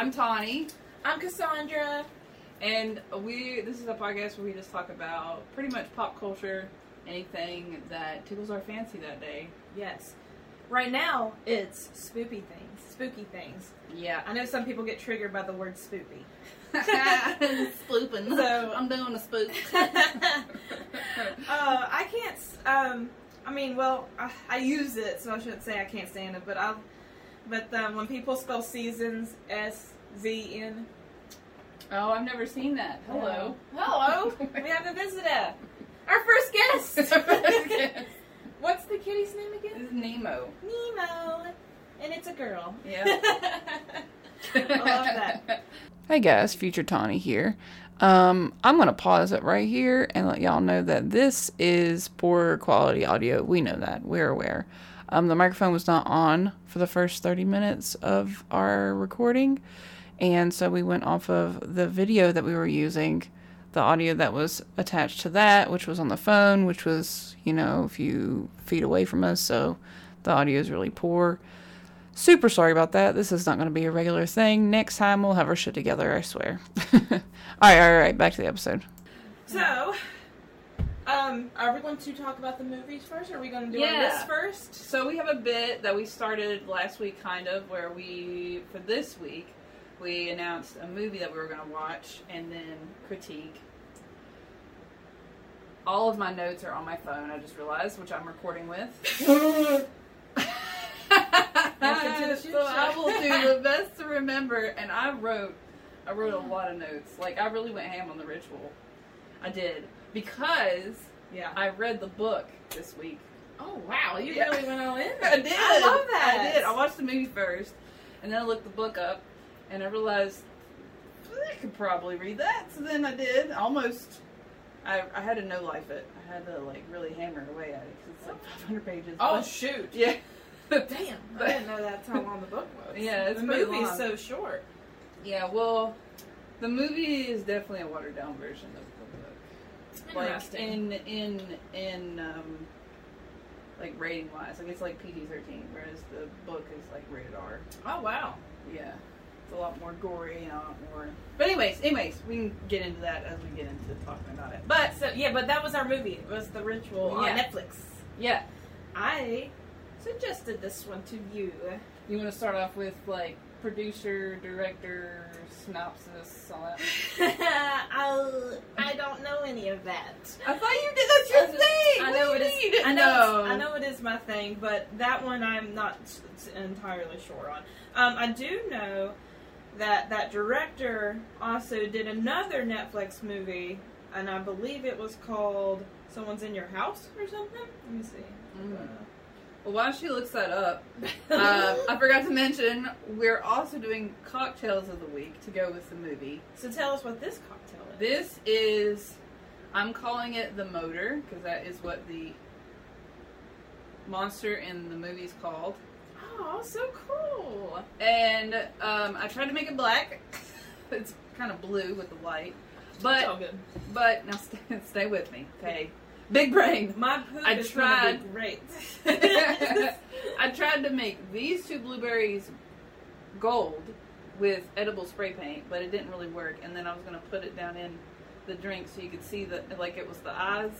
I'm Tawny, I'm Cassandra. and we. This is a podcast where we just talk about pretty much pop culture, anything that tickles our fancy that day. Yes. Right now, it's spoopy things. Spooky things. Yeah, I know some people get triggered by the word spoopy. spooping. So- I'm doing a spook. uh, I can't. s- Um, I mean, well, I, I use it, so I shouldn't say I can't stand it. But I, but um, when people spell seasons S Z N. oh, I've never seen that. Hello. Hello. we have a visitor. Our first guest. What's the kitty's name This again? is Nemo. Nemo. And it's a girl. Yeah. I love that. Hey guys, Future Tawny here. Um, I'm gonna pause it right here and let y'all know that this is poor quality audio. We know that. We're aware. Um, the microphone was not on for the first 30 minutes of our recording, and so we went off of the video that we were using, the audio that was attached to that, which was on the phone, which was, you know, a few feet away from us, so the audio is really poor. Super sorry about that. This is not going to be a regular thing. Next time we'll have our shit together, I swear. all right, all right, back to the episode. So, um, are we going to talk about the movies first? Or are we going to do Yeah. our list first? So we have a bit that we started last week, kind of, where we, for this week, we announced a movie that we were going to watch and then critique. All of my notes are on my phone, I just realized, which I'm recording with. Welcome to the shit so I will do the best to remember, and I wrote, I wrote a lot of notes. Like I really went ham on the ritual. I did because Yeah. I read the book this week. Oh wow, you Yeah. really went all in. I did. I love that. I did. I watched the movie first, and then I looked the book up, and I realized I could probably read that. So then I did. Almost. I, I had to no life it. I had to like really hammer it away at it because it's like 500 pages. Oh But- shoot! yeah. Damn, I didn't know that's how long the book was. Yeah, it's the movie's long. so short. yeah. Well, the movie is definitely a watered down version of the book. Like in in in um like rating wise, like it's like PG thirteen, whereas the book is like rated R. oh wow. Yeah, it's a lot more gory and a lot more. But anyways, anyways, we can get into that as we get into talking about it. But So yeah, but that was our movie. It was The Ritual on Yeah. Netflix. yeah, I suggested this one to you. you want to start off with like producer, director, synopsis, all that. I'll, I don't know any of that. I thought you did. That's your thing. I What know do it you is. mean you I know. know. It's, I know it is my thing, but that one I'm not s- s- entirely sure on. Um, I do know that that director also did another Netflix movie, and I believe it was called "Someone's in Your House" or something. Let me see. Mm. Well, while she looks that up, uh, I forgot to mention we're also doing cocktails of the week to go with the movie. so tell us what this cocktail is. This is, I'm calling it the Moder because that is what the monster in the movie is called. Oh, so cool. And um, I tried to make it black. it's kind of blue with the white, but but now stay, stay with me, okay? Big brain. My poop I is tried. great. I tried to make these two blueberries gold with edible spray paint, but it didn't really work. And then I was gonna put it down in the drink so you could see that like it was the eyes.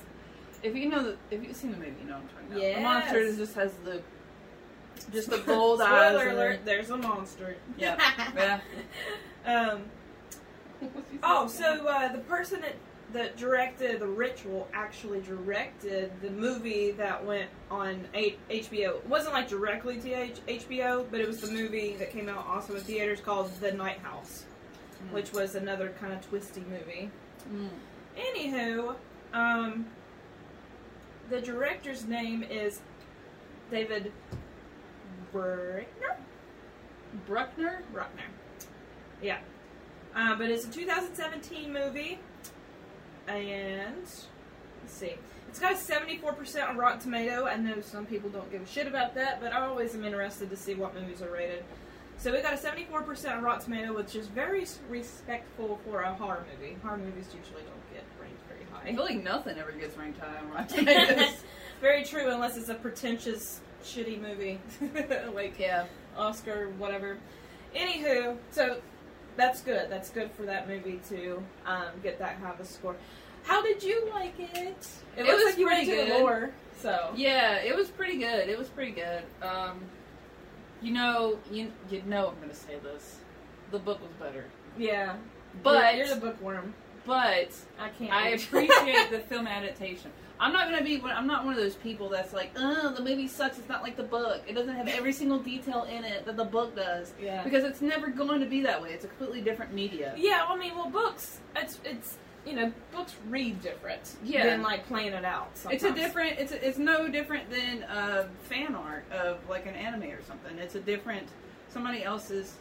If you know, the, if you've seen the movie, you know what I'm talking about. The monster Yes. just has the just the gold eyes. Spoiler alert! There's a monster. Yeah. Yeah. Um. Oh, so uh, the person that that directed the ritual actually directed the movie that went on H- HBO. It wasn't like directly to H- HBO, but it was the movie that came out also in theaters called The Night House, Mm. which was another kind of twisty movie. Mm. Anywho, um, the director's name is David Bruckner. Bruckner. Bruckner. Yeah. Uh, but it's a 2017 movie. And let's see. It's got a 74% on Rotten Tomato. I know some people don't give a shit about that, but I always am interested to see what movies are rated. So we got a 74% on Rotten Tomato, which is very respectful for a horror movie. Horror movies usually don't get ranked very high. I feel like nothing ever gets ranked high on Rotten Tomatoes. very true, unless it's a pretentious, shitty movie. like yeah. Oscar, whatever. Anywho, so that's good. That's good for that movie to um, get that high of a score. How did you like it? It, It was like pretty good. lore. So Yeah, it was pretty good. It was pretty good. Um, you know, you you know I'm gonna say this. The book was better, yeah, but you're, you're the bookworm. But I can't. I appreciate the film adaptation. I'm not gonna be. I'm not one of those people that's like, oh, the movie sucks. It's not like the book. It doesn't have every single detail in it that the book does. Yeah. Because it's never going to be that way. It's a completely different media. Yeah, I mean, well, books. It's it's you know books read different. Yeah. Than like playing it out. It's a different. It's a, it's no different than uh, fan art of like an anime or something. It's a different somebody else's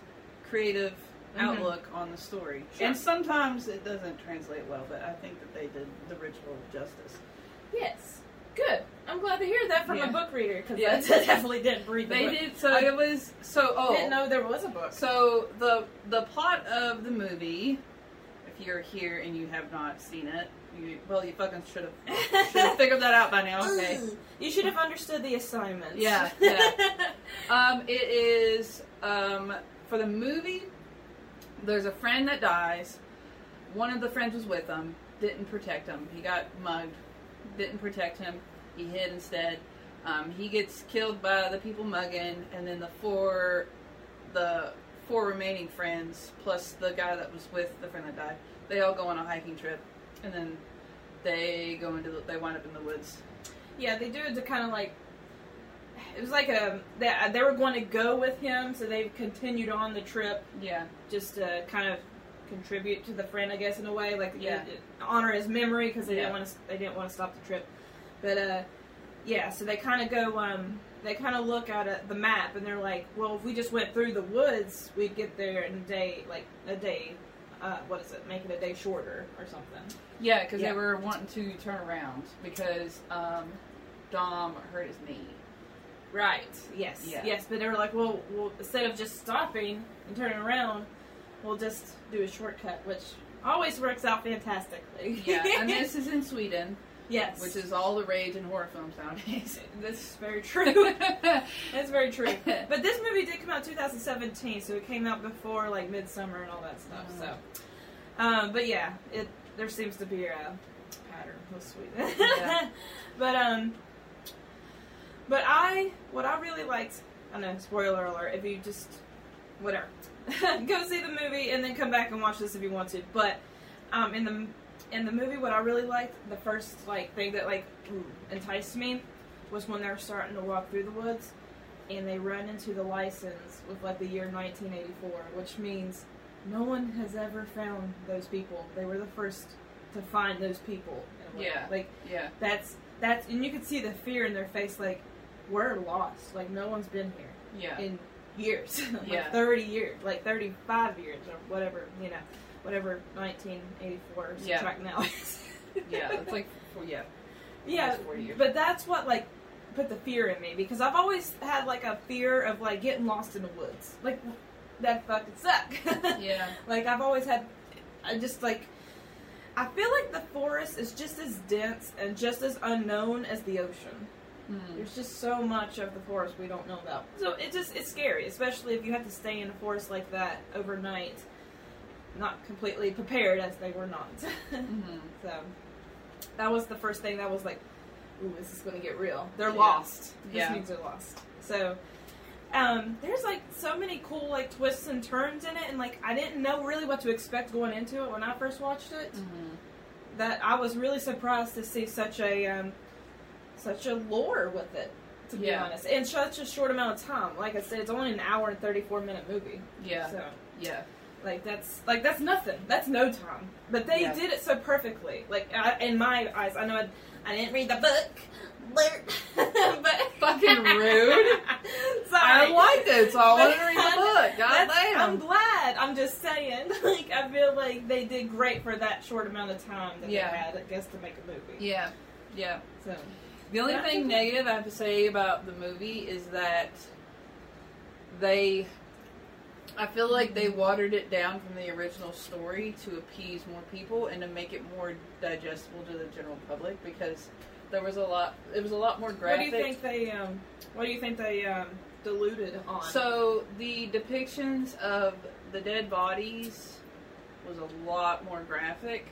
creative Mhm. outlook on the story. Sure. And sometimes it doesn't translate well, but I think that they did the ritual justice. Yes. Good. I'm glad to hear that from Yeah. a book reader because Yeah. I definitely didn't read the They book. did so I it was so oh didn't know there was a book. So the the plot of the movie, if you're here and you have not seen it, you well you fucking should have should have figured that out by now. Okay. You should have understood the assignments. Yeah, yeah. Um, it is um, for the movie. There's a friend that dies. One of the friends was with him. Didn't protect him. He got mugged. Didn't protect him. He hid instead. Um, he gets killed by the people mugging, and then the four, the four remaining friends plus the guy that was with the friend that died, they all go on a hiking trip, and then they go into the, they wind up in the woods. yeah, they do it to kind of like. It was like a they, they were going to go with him, so they continued on the trip Yeah. just to kind of contribute to the friend, I guess, in a way, like Yeah. uh, honor his memory because they Yeah. didn't want to they didn't want to stop the trip. But uh, yeah, so they kind of go um they kind of look at it, the map and they're like, well, if we just went through the woods, we'd get there in a day, like a day. Uh, what is it? Make it a day shorter or something. Yeah, because Yeah. they were wanting to turn around because um, Dom hurt his knee. Right. Yes. Yeah. Yes. But they were like, well, well, instead of just stopping and turning around, we'll just do a shortcut, which always works out fantastically. Yeah, and this is in Sweden, yes, which is all the rage in horror films nowadays. this is very true. That's very true. But this movie did come out 2017, so it came out before like Midsommar and all that stuff. Mm. So, um, but yeah, it there seems to be a pattern with Sweden. Yeah. but um, but I what I really liked. I know spoiler alert. If you just whatever, go see the movie and then come back and watch this if you want to. But um, in the in the movie, what I really liked, the first like thing that like enticed me was when they're starting to walk through the woods and they run into the license with like the year 1984, which means no one has ever found those people. They were the first to find those people. in a way. Yeah. Like yeah, that's that's and you could see the fear in their face. Like we're lost. Like no one's been here yeah, in years, like Yeah. 30 years, like 35 years or whatever, you know, whatever 1984 Yeah. subtract now is. yeah. It's like four, yeah, yeah, four but that's what like put the fear in me because I've always had like a fear of like getting lost in the woods. Like that fucking suck. yeah, like I've always had I just like I feel like the forest is just as dense and just as unknown as the ocean. Mm. There's just so much of the forest we don't know about. So it just it's scary, especially if you have to stay in a forest like that overnight, not completely prepared as they were not. Mhm. so that was the first thing that was like, ooh, this is gonna get real. They're Yeah. lost. This Yeah. means they're lost. So um, there's like so many cool like twists and turns in it, and like I didn't know really what to expect going into it when I first watched it Mhm. that I was really surprised to see such a um, such a lore with it. To be Yeah. honest, in such a short amount of time. Like I said, it's only an hour and thirty four minute movie. yeah, So yeah, like that's like that's nothing. That's no time. But they Yeah. did it so perfectly. Like I, in my eyes, I know I, I didn't read the book, but Fucking rude. Sorry. I liked it, so I wanted to read the book. That's, damn. I'm glad. I'm just saying. Like I feel like they did great for that short amount of time that Yeah. they had, I guess, to make a movie. Yeah, yeah. So The only thing negative I have to say about the movie is that they. I feel like they watered it down from the original story to appease more people and to make it more digestible to the general public because there was a lot. It was a lot more graphic. what do you think they um? What do you think they um diluted on? So the depictions of the dead bodies was a lot more graphic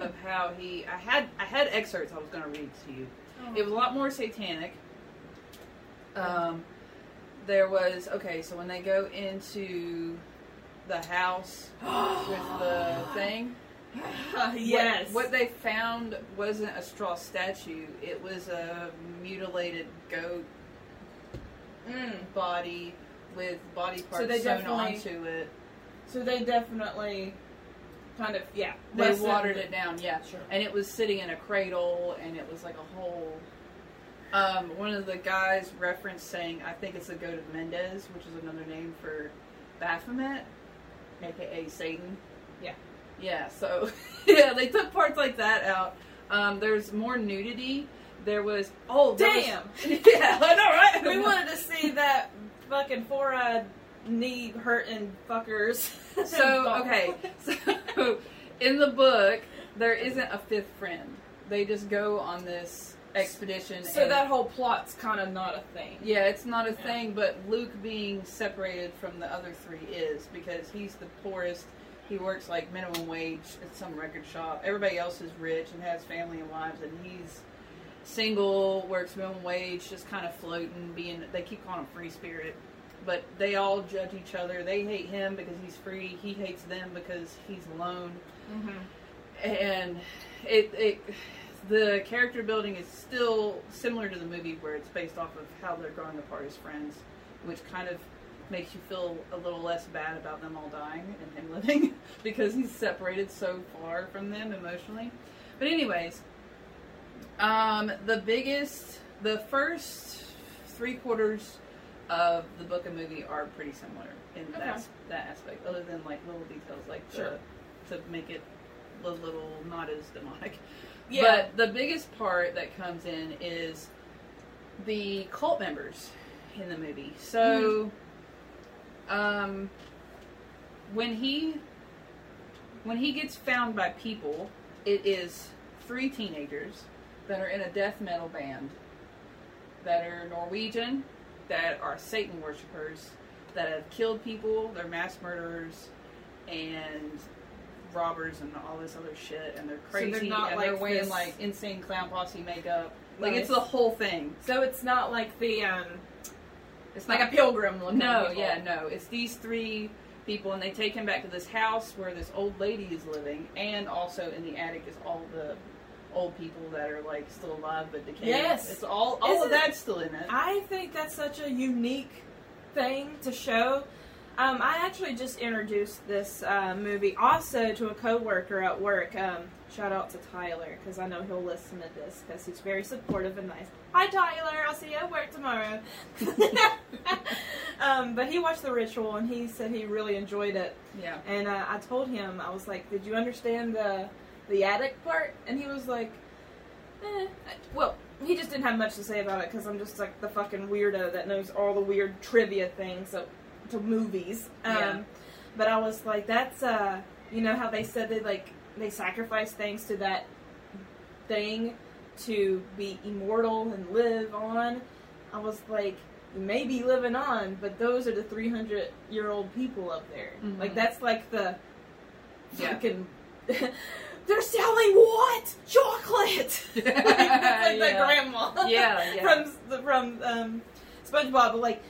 of how he. I had I had excerpts I was going to read to you. Oh. It was a lot more satanic. Um, there was okay. So when they go into the house with the thing, yes. what, they found wasn't a straw statue. It was a mutilated goat Mm. body with body parts they sewn onto it. So they definitely kind of yeah. They watered it down, yeah. Sure. And it was sitting in a cradle, and it was like a whole. Um, one of the guys referenced saying, "I think it's the goat of Mendes, which is another name for Baphomet, aka Satan." Yeah. Yeah. So yeah, they took parts like that out. Um, there's more nudity. There was oh there was- Damn. yeah, I know, right? we wanted to see that fucking four-eyed knee hurting fuckers. So okay, so in the book there isn't a fifth friend. They just go on this expedition. So that whole plot's kind of not a thing. yeah, it's not a Yeah. thing. But Luke being separated from the other three is because he's the poorest. He works like minimum wage at some record shop. Everybody else is rich and has family and wives, and he's single, works minimum wage, just kind of floating. Being they keep calling him free spirit, but they all judge each other. They hate him because he's free. He hates them because he's alone Mm-hmm. and it, it the character building is still similar to the movie where it's based off of how they're growing apart as friends which kind of makes you feel a little less bad about them all dying and him living because he's separated so far from them emotionally but anyways um the biggest the first three quarters of the book and movie are pretty similar in Okay. that, that aspect other than like little details like the, to make it a little not as demonic. Yeah. But the biggest part that comes in is the cult members in the movie. So, um, when he when he gets found by people, it is three teenagers that are in a death metal band that are Norwegian, that are Satan worshippers, that have killed people, they're mass murderers, and robbers and all this other shit, and they're So they're crazy, not and they're like wearing this- like insane clown posse makeup. Like it's the whole thing. So it's not like the um, It's like a pilgrim looking. No, people. yeah, no. It's these three people, and they take him back to this house where this old lady is living, and also in the attic is all the old people that are like still alive but decaying. Yes. it's all all Isn't- of that's still in it. I think that's such a unique thing to show. Um, I actually just introduced this uh, movie also to a coworker at work. Um, shout out to Tyler because I know he'll listen to this because he's very supportive and nice. Hi Tyler, I'll see you at work tomorrow. um, but he watched The Ritual and he said he really enjoyed it. yeah, And uh, I told him, I was like, "Did you understand the the attic part?" And he was like, eh. "Well, he just didn't have much to say about it because I'm just like the fucking weirdo that knows all the weird trivia things of, to movies." Um, Yeah. But I was like, "That's uh, you know how they said they like they sacrifice things to that thing to be immortal and live on." I was like. You may be living on, but those are the 300 year old people up there. Mhm. Like, that's like the Yeah. fucking. They're selling what? Chocolate! like, like the Yeah. grandma. Yeah, yeah. from the- from um, SpongeBob, but like.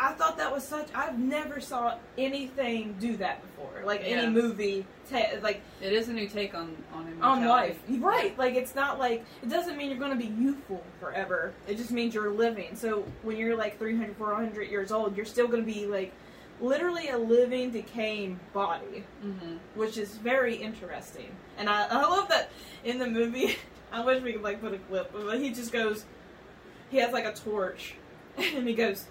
I thought that was such. I've never saw anything do that before. Like Yeah. any movie, ta- like it is a new take on on on life. Right. Like it's not like it doesn't mean you're going to be youthful forever. It just means you're living. So when you're like 300, 400 years old, you're still going to be like literally a living, decaying body, Mm-hmm. which is very interesting. And I, I love that in the movie. I wish we could like put a clip, but he just goes. He has like a torch, and he goes.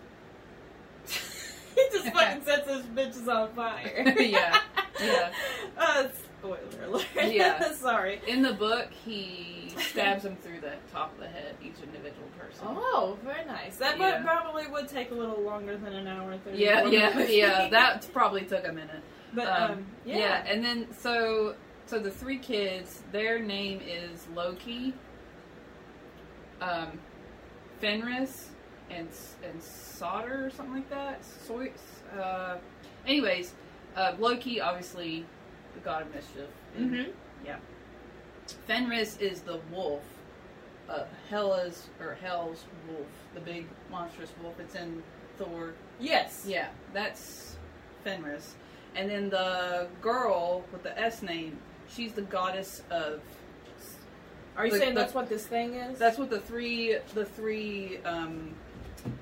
he just fucking sets those bitches on fire. Yeah, yeah. Uh, spoiler alert. Yeah. Sorry. In the book, he stabs him through the top of the head, each individual person. Oh, very nice. That Yeah. would probably would take a little longer than an hour and thirty. Yeah, yeah, yeah. That probably took a minute. But Um, um, yeah. yeah. and then so so the three kids, their name is Loki, um, Fenris, and and Solder or something like that. Soy, uh, anyways, uh, Loki obviously the god of mischief. Mhm. Yeah. Fenris is the wolf. Uh, Hela's or Hell's wolf, the big monstrous wolf. It's in Thor. Yes. Yeah, that's Fenris. And then the girl with the S name, she's the goddess of. Are you The- saying the- that's what this thing is? That's what the three the three um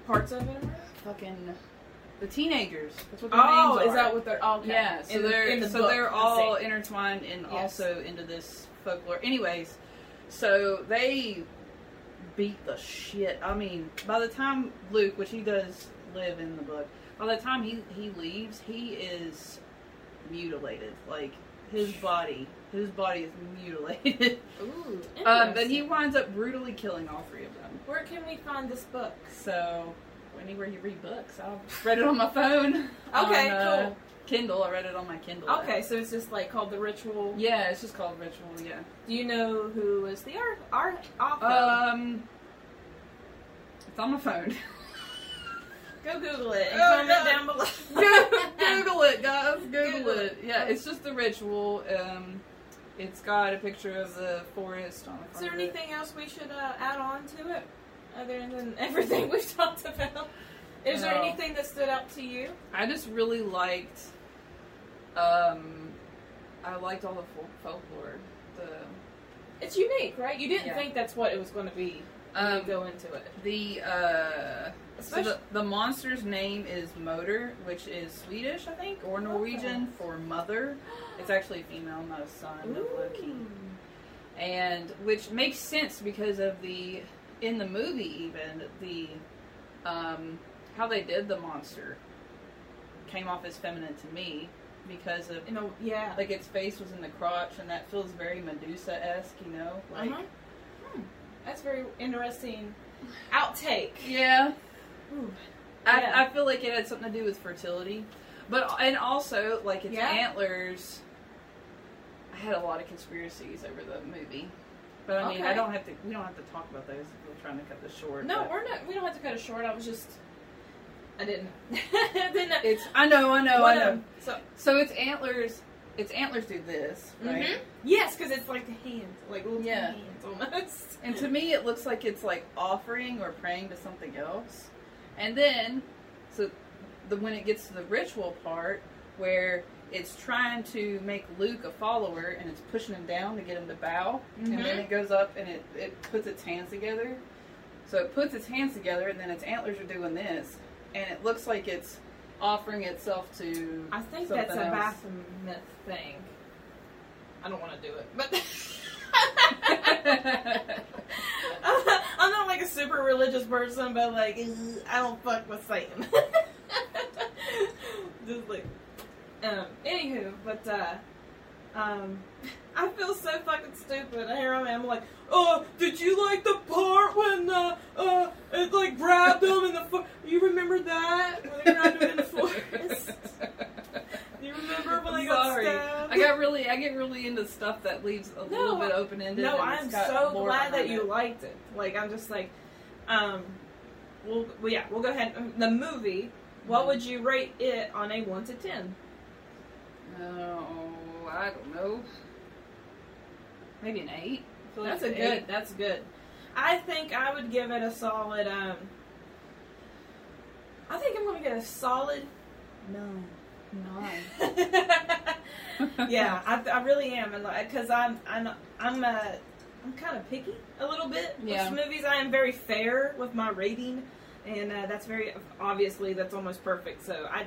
parts of it. are? fucking the teenagers. That's what their Oh, names is that what they're? Oh, okay. Yeah, so In they're the so book, they're all intertwined and Yes. also into this folklore. Anyways, so they beat the shit. I mean, by the time Luke, which he does live in the book, by the time he he leaves, he is mutilated. Like his body, his body is mutilated. Ooh. um, but he winds up brutally killing all three of them. Where can we find this book? So anywhere you read books, I read it on my phone. Okay, on, uh, cool. Kindle. I read it on my Kindle. Okay, so it's just like called the ritual. Yeah, it's just called Ritual. Yeah. Do you know who is the art art author? Um, it's on my phone. Go Google it and Oh, comment God. down below. Google it, guys. Google, Google it. it. Yeah, it's just the Ritual. Um, it's got a picture of the forest on the. Is there it. anything else we should uh, add on to it, other than everything we've talked about? Is there anything that stood out to you? I just really liked. Um, I liked all the folk- folklore. The It's unique, right? You didn't Yeah. think that's what it was going to be um, go into it. the uh. So the, the monster's name is Moder, which is Swedish, I think, or Norwegian for mother. It's actually a female, not a son of Loki. and which makes sense because of the in the movie even the um how they did the monster came off as feminine to me because of you know, yeah. like its face was in the crotch and that feels very medusa-esque you know like uh-huh. Hmm. That's very interesting. Outtake. yeah Ooh. I, Yeah. I feel like it had something to do with fertility but and also like its Yeah. antlers i had a lot of conspiracies over the movie but i mean i don't have to we don't have to talk about those if we're trying to cut this short No, but- we're not. We don't have to cut it short. I was just. I didn't. didn't. It's I know, I know, I know. So. So its antlers, its antlers do this, right? Mhm. Yes, because it's like the hands, like little Yeah. hands almost. And to me, it looks like it's like offering or praying to something else. And then, so the when it gets to the ritual part where it's trying to make Luke a follower and it's pushing him down to get him to bow, and then mm-hmm. it goes up and it it puts its hands together. So it puts its hands together, and then its antlers are doing this, and it looks like it's offering itself to. I think that's a. Baphomet thing. I don't want to do it, but I'm not like a super religious person, but like I don't fuck with Satan. Just like, um, anywho, but uh, um, I feel so fucking stupid. Here I am, like, oh, did you like the part when uh, uh, it like grabbed them in the fo- You remember that when they grabbed him in the forest? You remember when they got Sorry. stabbed? I got really, I get really into stuff that leaves a little bit open ended. No, I'm so glad that you liked it. Like, I'm just like, um, well, well yeah, we'll go ahead. The movie, what Mhm. would you rate it on a 1 to 10? Oh, I don't know. Maybe an eight. Like That's a it's good, that's good. I think I would give it a solid, um, I think I'm going to get a solid nine. Nine. yeah, I, I really am, and because I'm I'm I'm uh, I'm kind of picky a little bit Yeah. with movies. I am very fair with my rating, and uh, that's very obviously that's almost perfect. So I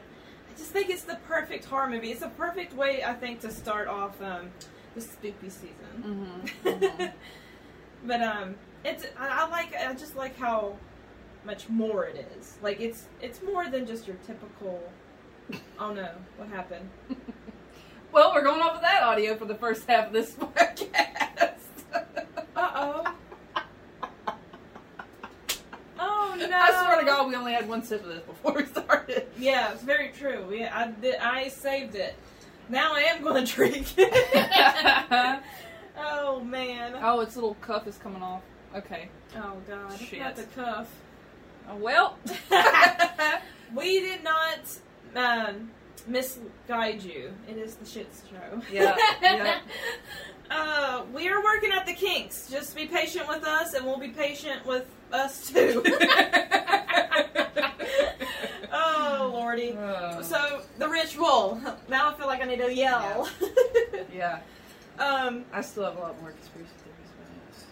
I just think it's the perfect horror movie. It's a perfect way I think to start off um, the spooky season. Mhm, but um, it's I, I like I just like how much more it is. Like it's it's more than just your typical Oh no, what happened? Well, we're going off of that audio for the first half of this podcast. Uh oh. Oh no! I swear to God, we only had one sip of this before we started. Yeah, it's very true. We, I did, I saved it. Now I am going to drink. It. oh man. oh, its little cuff is coming off. Okay. Oh god. Shit. Not the cuff. Oh, well. we did not um, misguide you. It is the shit show. Yeah, yeah. Uh, we are working at the kinks. Just be patient with us, and we'll be patient with us too. oh lordy. Oh. So the ritual. Now I feel like I need to yell. yeah. um, I still have a lot more conspiracy theories.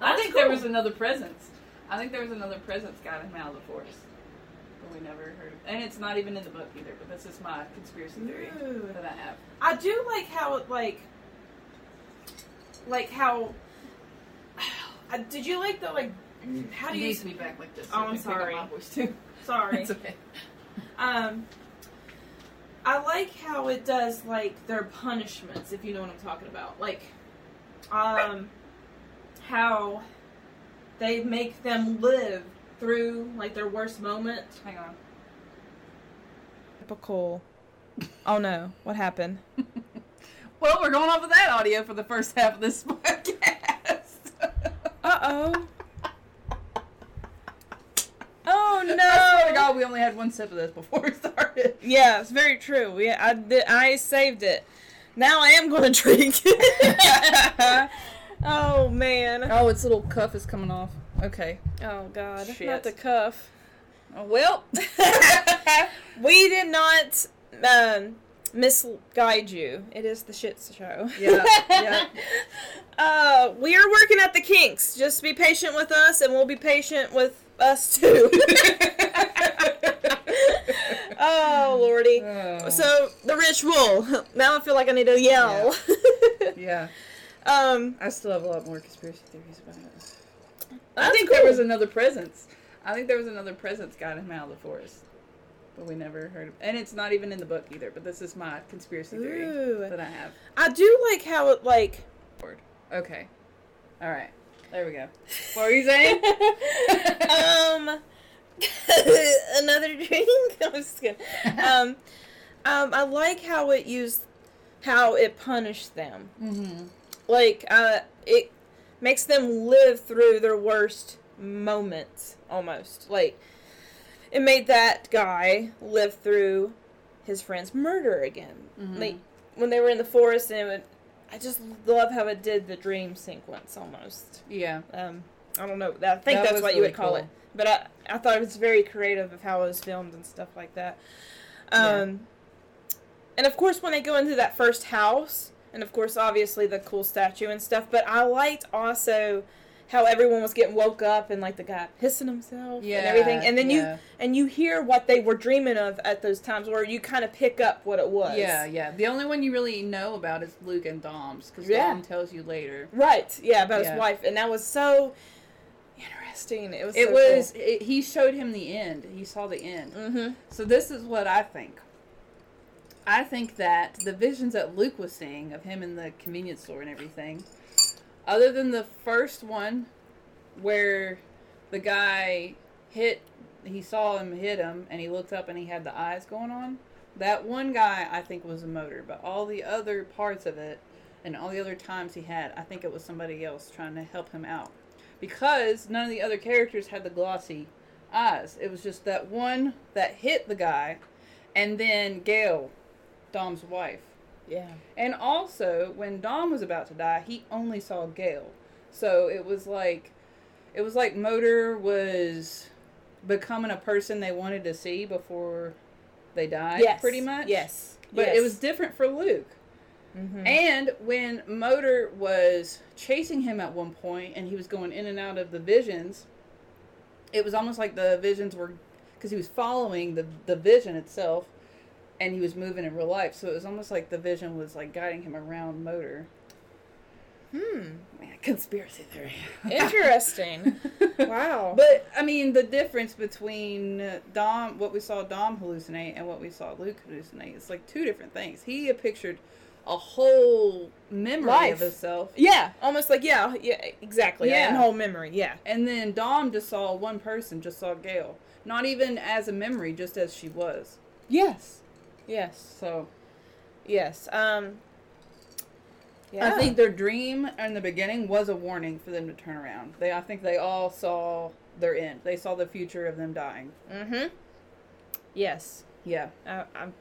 I think there was another presence. I think there was another presence got him out of the forest. We never heard of And it's not even in the book either, but this is my conspiracy theory Ooh. that I have. I do like how it like, like how. Uh, did you like the like? How do you? needs to be back like this. Oh, I I'm can pick up sorry. My voice too. Sorry. It's okay. Um, I like how it does like their punishments, if you know what I'm talking about. Like, um, how they make them live through like their worst moment. Hang on. Typical. Oh no! What happened? Well, we're going off of that audio for the first half of this podcast. Uh oh. Oh no! I swear to God, we only had one sip of this before we started. Yeah, it's very true. Yeah, I did, I saved it. Now I am going to drink. oh man. Oh, its little cuff is coming off. Okay. Oh god. Shit. Not the cuff. Oh, well. we did not um, misguide you. It is the shit show. Yeah, yeah. Uh, we are working at the kinks. Just be patient with us, and we'll be patient with us too. oh lordy. Oh. So the ritual. Now I feel like I need to yell. yeah. um, I still have a lot more conspiracy theories about it. I That's think there was another presence. I think there was another presence got him out of the forest. But we never heard of And it's not even in the book either, but this is my conspiracy theory Ooh. that I have. I do like how it like. Okay. Alright. There we go. What were you saying? um, another drink. I'm just kidding. Um, um, I like how it used how it punished them. mm-hmm. Like, uh, it makes them live through their worst moments almost. Like, it made that guy live through his friend's murder again. Mhm. Like when they were in the forest, and it would. I just love how it did the dream sequence almost. Yeah. Um, I don't know. I think That that's what you would call cool. it. But I, I thought it was very creative of how it was filmed and stuff like that. Um, and of course, when they go into that first house, and of course, obviously the cool statue and stuff. But I liked also how everyone was getting woke up and like the guy pissing himself Yeah. and everything. And then yeah. you and you hear what they were dreaming of at those times, where you kind of pick up what it was. Yeah, yeah. The only one you really know about is Luke and Dom's, because Yeah. Dom tells you later. Right. Yeah, about Yeah. his wife, and that was so interesting. It was. It so was. It, he showed him the end. He saw the end. Mm-hmm. So this is what I think. I think that the visions that Luke was seeing of him in the convenience store and everything, other than the first one, where the guy hit, he saw him hit him, and he looked up and he had the eyes going on. That one guy, I think, was a Moder, but all the other parts of it, and all the other times he had, I think it was somebody else trying to help him out, because none of the other characters had the glossy eyes. It was just that one that hit the guy, and then Gail, Dom's wife. Yeah. And also, when Dom was about to die, he only saw Gail. So it was like, it was like Moder was becoming a person they wanted to see before they died, Yes. pretty much. Yes. But yes. it was different for Luke. Mhm. And when Moder was chasing him at one point and he was going in and out of the visions, it was almost like the visions were because he was following the the vision itself and he was moving in real life. So it was almost like the vision was like guiding him around Moder. Hmm. Conspiracy theory. Interesting. wow. But I mean, the difference between Dom, what we saw Dom hallucinate, and what we saw Luke hallucinate, it's like two different things. He had pictured a whole memory Life. of himself, yeah, almost like yeah, yeah, exactly. Yeah, Yeah. whole memory. Yeah. and then Dom just saw one person, just saw Gail, not even as a memory, just as she was. Yes. Yes. So Yes. Um. Yeah. I think their dream in the beginning was a warning for them to turn around. They, I think they all saw their end. They saw the future of them dying. Mm-hmm. Yes. Yeah. Uh, I'm.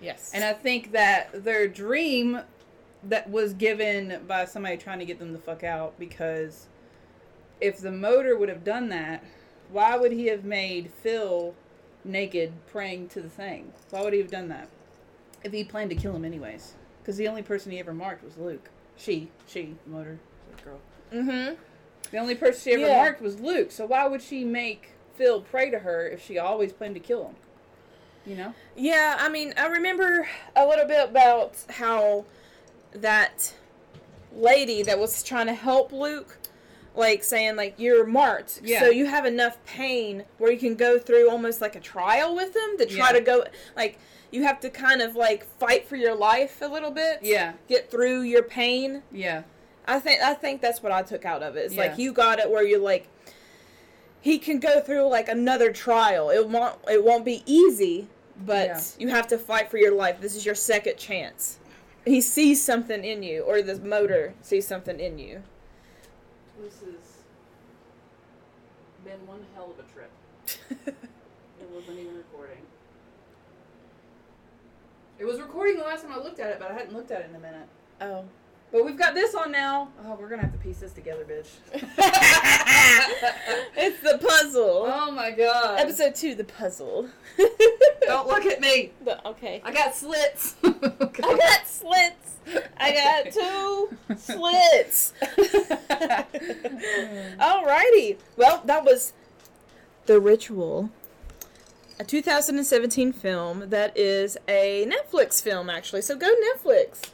Yes. And I think that their dream that was given by somebody trying to get them the fuck out because if the Moder would have done that, why would he have made Phil naked praying to the thing? Why would he have done that? If he planned to kill him anyways. Because the only person he ever marked was Luke. She. She. Moder. Girl. mm-hmm. The only person she ever Yeah. marked was Luke. So why would she make Phil pray to her if she always planned to kill him? You know? Yeah, I mean, I remember a little bit about how that lady that was trying to help Luke, like saying like you're marked, Yeah. so you have enough pain where you can go through almost like a trial with them to try Yeah. to go like you have to kind of like fight for your life a little bit, Yeah. get through your pain. Yeah. I think I think that's what I took out of it. It's Yeah. like you got it where you're like he can go through like another trial. It won't it won't be easy, but you have to fight for your life. This is your second chance. He sees something in you, or the Moder sees something in you. This has been one hell of a trip. It wasn't even recording. It was recording the last time I looked at it, but I hadn't looked at it in a minute. oh. But we've got this on now. Oh, we're gonna have to piece this together, bitch. it's the puzzle. oh my god. Episode two, the puzzle. Don't look at me. The- okay. I got slits. I got slits. I got two slits. Alrighty. Well, that was The Ritual, a 2017 film that is a Netflix film, actually. So go Netflix.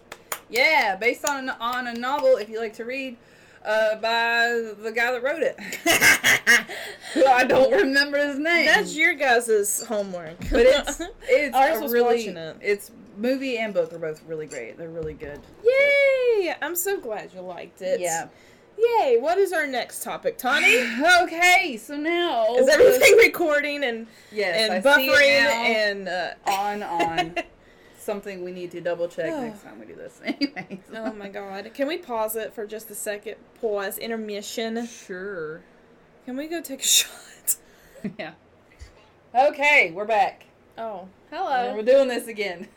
yeah, based on on a novel, if you like to read, uh, by the guy that wrote it. Who I don't remember his name. That's your guys' homework. but it's it's Ours was really it. it's movie and book are both really great. They're really good. Yay! I'm so glad you liked it. Yeah. Yay! What is our next topic, Tawny? okay, so now Is everything recording and yes, and I buffering and uh, on on something we need to double check next time we do this. Anyways. oh my god! Can we pause it for just a second? Pause. Intermission. Sure. Can we go take a shot? yeah. Okay, we're back. Oh, And hello. we're doing this again.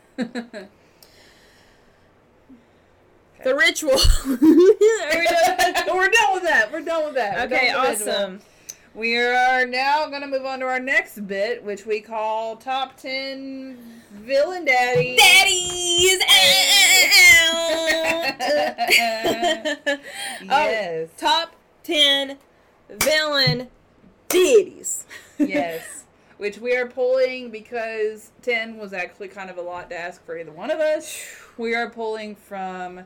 The ritual. Are we we're done with that. We're done with that. Okay, with awesome. We are now going to move on to our next bit, which we call Top 10 Villain Daddy. Daddies. oh, Yes. top ten villain deities. yes. Which we are pulling because 10 was actually kind of a lot to ask for either one of us. We are pulling from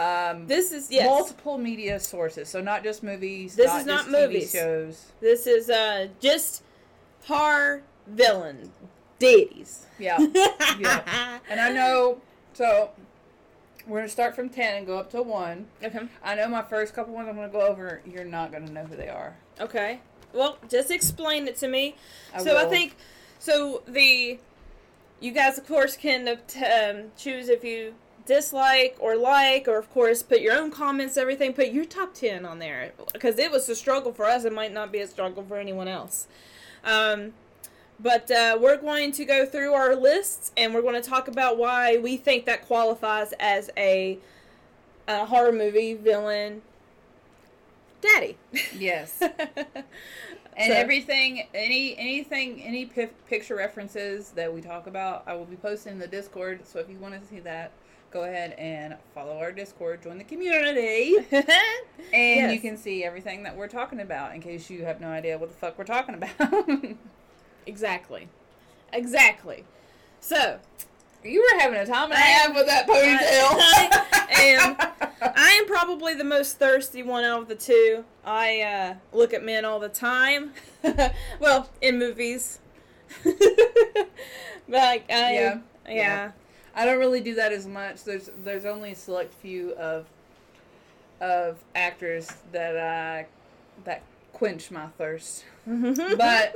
um, This is yes. multiple media sources. So not just movies, This not is not movies. TV shows. This is uh just horror villain deities. Yeah. Yeah. And I know, so we're going to start from 10 and go up to 1. Okay. I know my first couple ones I'm going to go over, you're not going to know who they are. Okay. Well, just explain it to me. I so I think so the you guys of course can uh, um, choose if you dislike or like or of course put your own comments everything put your top 10 on there because it was a struggle for us it might not be a struggle for anyone else um, but uh, we're going to go through our lists and we're going to talk about why we think that qualifies as a, a horror movie villain daddy Yes. And So- everything, any anything, any pi- picture references that we talk about, I will be posting in the Discord. So if you want to see that, go ahead and follow our Discord, join the community, and you can see everything that we're talking about. In case you have no idea what the fuck we're talking about, Exactly. Exactly. So, you were having a time and a half with that ponytail. am I am probably the most thirsty one out of the two. I uh, look at men all the time. well, in movies. but like, I, Yeah. yeah. Yeah. I don't really do that as much. There's there's only a select few of of actors that uh that quench my thirst. But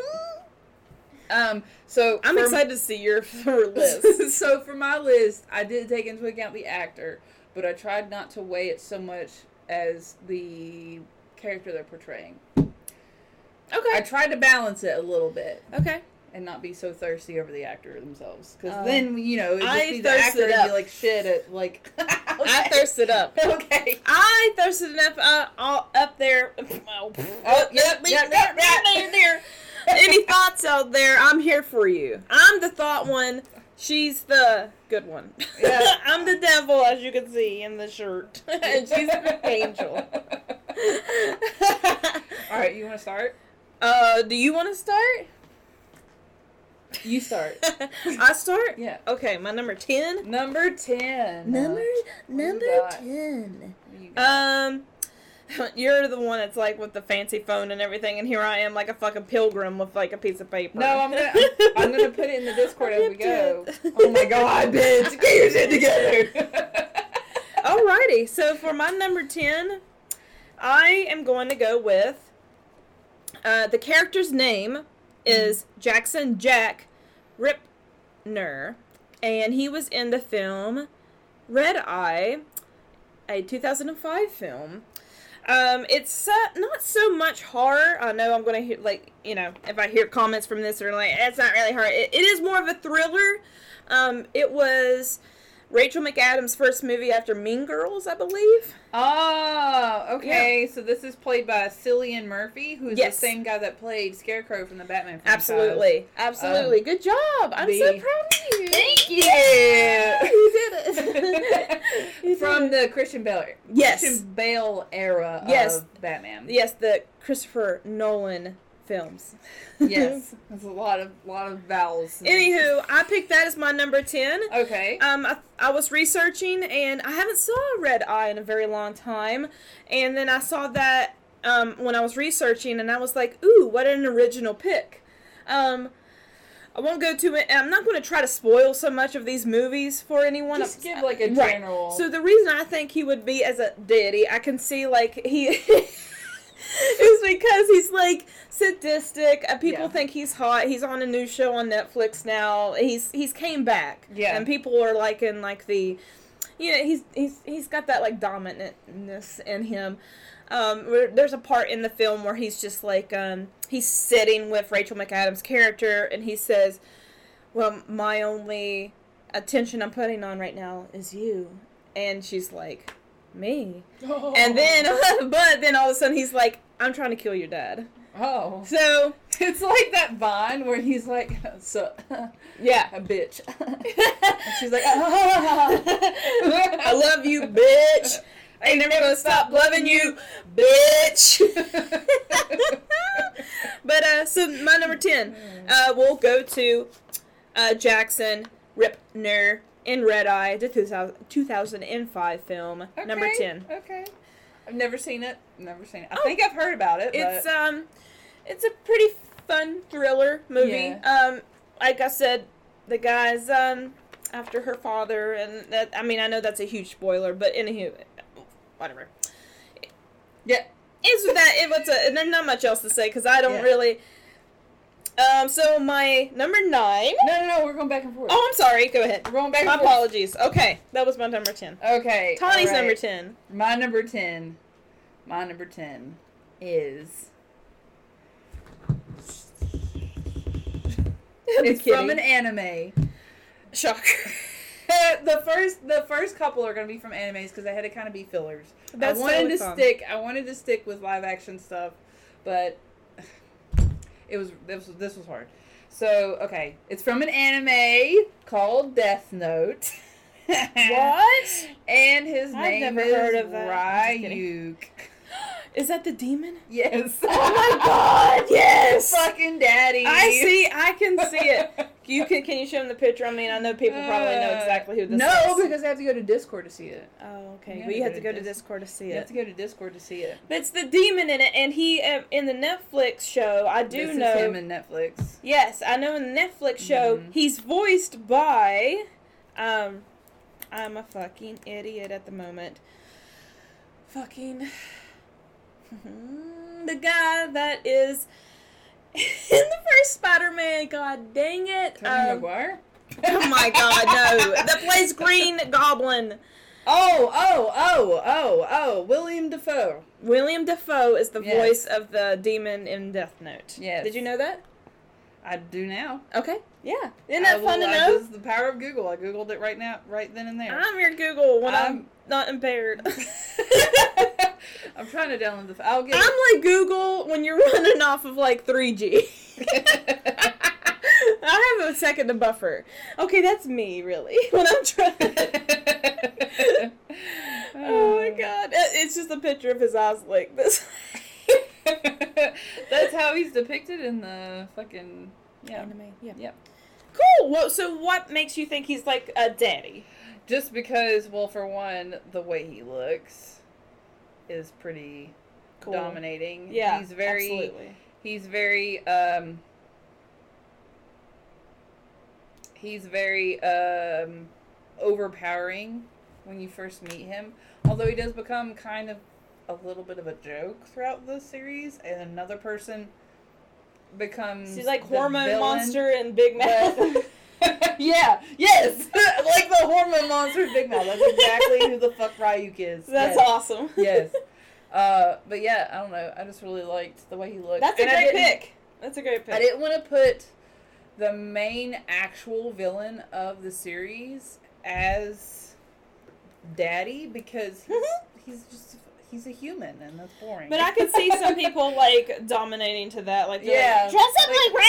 um so I'm excited to see your list. so for my list, I did take into account the actor, but I tried not to weigh it so much as the character they're portraying. Okay. I tried to balance it a little bit Okay. And not be so thirsty over the actor themselves, because Oh. then you know it'd just I be the actor and be like shit at like. I thirsted up. Okay. I thirsted enough uh, all up there. Oh, Oh, yep, yep, yep, yep. Any thoughts out there? I'm here for you. I'm the thought one. She's the good one. Yeah. I'm the devil, as you can see in the shirt, and she's the angel. All right, you want to start? Uh, do you want to start? You start. I start. Yeah. Okay, my number ten. Number ten. Number number got? ten. You? Um, you're the one that's like with the fancy phone and everything, and here I am like a fucking pilgrim with like a piece of paper. No, I'm gonna I'm gonna put it in the Discord as we go. Oh my god, bitch, get your shit together. Alrighty, so for my number 10, I am going to go with uh, the character's name is Jackson Jack Rippner, and he was in the film Red Eye, a 2005 film. Um, it's uh, not so much horror. I know I'm gonna hear like you know if I hear comments from this or like it's not really horror. It, it is more of a thriller. Um, it was Rachel McAdams' first movie after Mean Girls, I believe. oh, okay. So this is played by Cillian Murphy, who's Yes. the same guy that played Scarecrow from the Batman franchise. Absolutely, absolutely. Um, Good job. I'm so proud of you. Thank you. you did it. From the Christian Bale Yes. Christian Bale era Yes. of Batman. yes, the Christopher Nolan films. Yes. There's a lot of lot of vowels. Anywho, I picked that as my number ten. Okay. Um, I, I was researching and I haven't saw Red Eye in a very long time, and then I saw that um, when I was researching, and I was like, "Ooh, what an original pick." Um, I won't go too. I'm not going to try to spoil so much of these movies for anyone. Just give like a Right. general. So the reason I think he would be as a deity, I can see like he is because he's like sadistic. Uh, people Yeah. think he's hot. He's on a new show on Netflix now. He's he's came back. Yeah. and people are like in like the, you know, he's he's he's got that like dominantness in him. Um, there's a part in the film where he's just like um, he's sitting with Rachel McAdams' character, and he says, "Well, my only attention I'm putting on right now is you," and she's like, "Me," and then but then all of a sudden he's like, "I'm trying to kill your dad." oh, So it's like that Vine where he's like, "So, yeah, a bitch," and she's like, "Ah." I love you, bitch. I ain't never gonna stop loving you, bitch. but uh, so my number ten, uh, we'll go to uh, Jackson Rippner in Red Eye, the 2000, 2005 film, number ten. Okay. I've never seen it. Never seen it. I Oh. think I've heard about it. It's but um, it's a pretty fun thriller movie. Um, like I said, the guy's um after her father, and that I mean I know that's a huge spoiler, but anywho, whatever. yeah. Is that it was a there's not much else to say because I don't Yeah. really. Um, so my number nine. No, no, no. We're going back and forth. Oh, I'm sorry. Go ahead. We're going back My and forth. My apologies. Okay, that was my number ten. Okay. Tawny's right. number ten. My number ten. My number ten is. It's Kitty. from an anime. Shocker. the first, the first couple are gonna be from animes because they had to kind of be fillers. That's I wanted to fine. stick. I wanted to stick with live action stuff, but it was this was this was hard. So okay, it's from an anime called Death Note. What? And his I've name never is heard of that. I'm just kidding. Ryuk. Is that the demon? Yes. Oh my god, yes! Fucking daddy. I see. I can see it. You can. Can you show them the picture? I mean, I know people probably know Uh, exactly who this no, is. because they have to go to Discord to see it. Oh, okay. You well, you have to go to Discord to see it. You have to go to Discord to see it. But it's the demon in it, and he uh, in the Netflix show. I do this know. him in Netflix. Yes, I know in the Netflix show Mhm. he's voiced by um I'm a fucking idiot at the moment. Fucking the guy that is in the first Spider-Man, god dang it. Tobey Um, Maguire. oh my god, no. That plays Green Goblin. Oh, oh, oh, oh, oh, William Dafoe. William Dafoe is the Yes. voice of the demon in Death Note. Yes. Did you know that? I do now. Okay. Yeah. Isn't that fun will- to I know? just- the power of Google. I googled it right now, right then and there. I'm your Google when I'm, I'm- not impaired. I'm trying to download the. I'll get. I'm like Google when you're running off of like 3G. I have a second to buffer. Okay, that's me, really. When I'm trying. oh my god. It's just a picture of his eyes like this. That's how he's depicted in the fucking yeah. Anime, yeah. Yep. Cool. Well, so what makes you think he's like a daddy? Just because, well, for one, the way he looks is pretty Cool. dominating. Yeah. he's very Absolutely. he's very um he's very um overpowering when you first meet him although he does become kind of a little bit of a joke throughout the series and another person becomes She's like hormone villain, monster and Big Mouth. yeah yes like the hormone monster big mouth that's exactly who the fuck ryuk is That's yes. awesome. yes uh but yeah i don't know i just really liked the way he looked That's a And great pick. That's a great pick. I didn't want to put the main actual villain of the series as Daddy because he's, he's just he's a human and that's boring. But I could see some people like dominating to that, like Yeah. like, dress up like Ray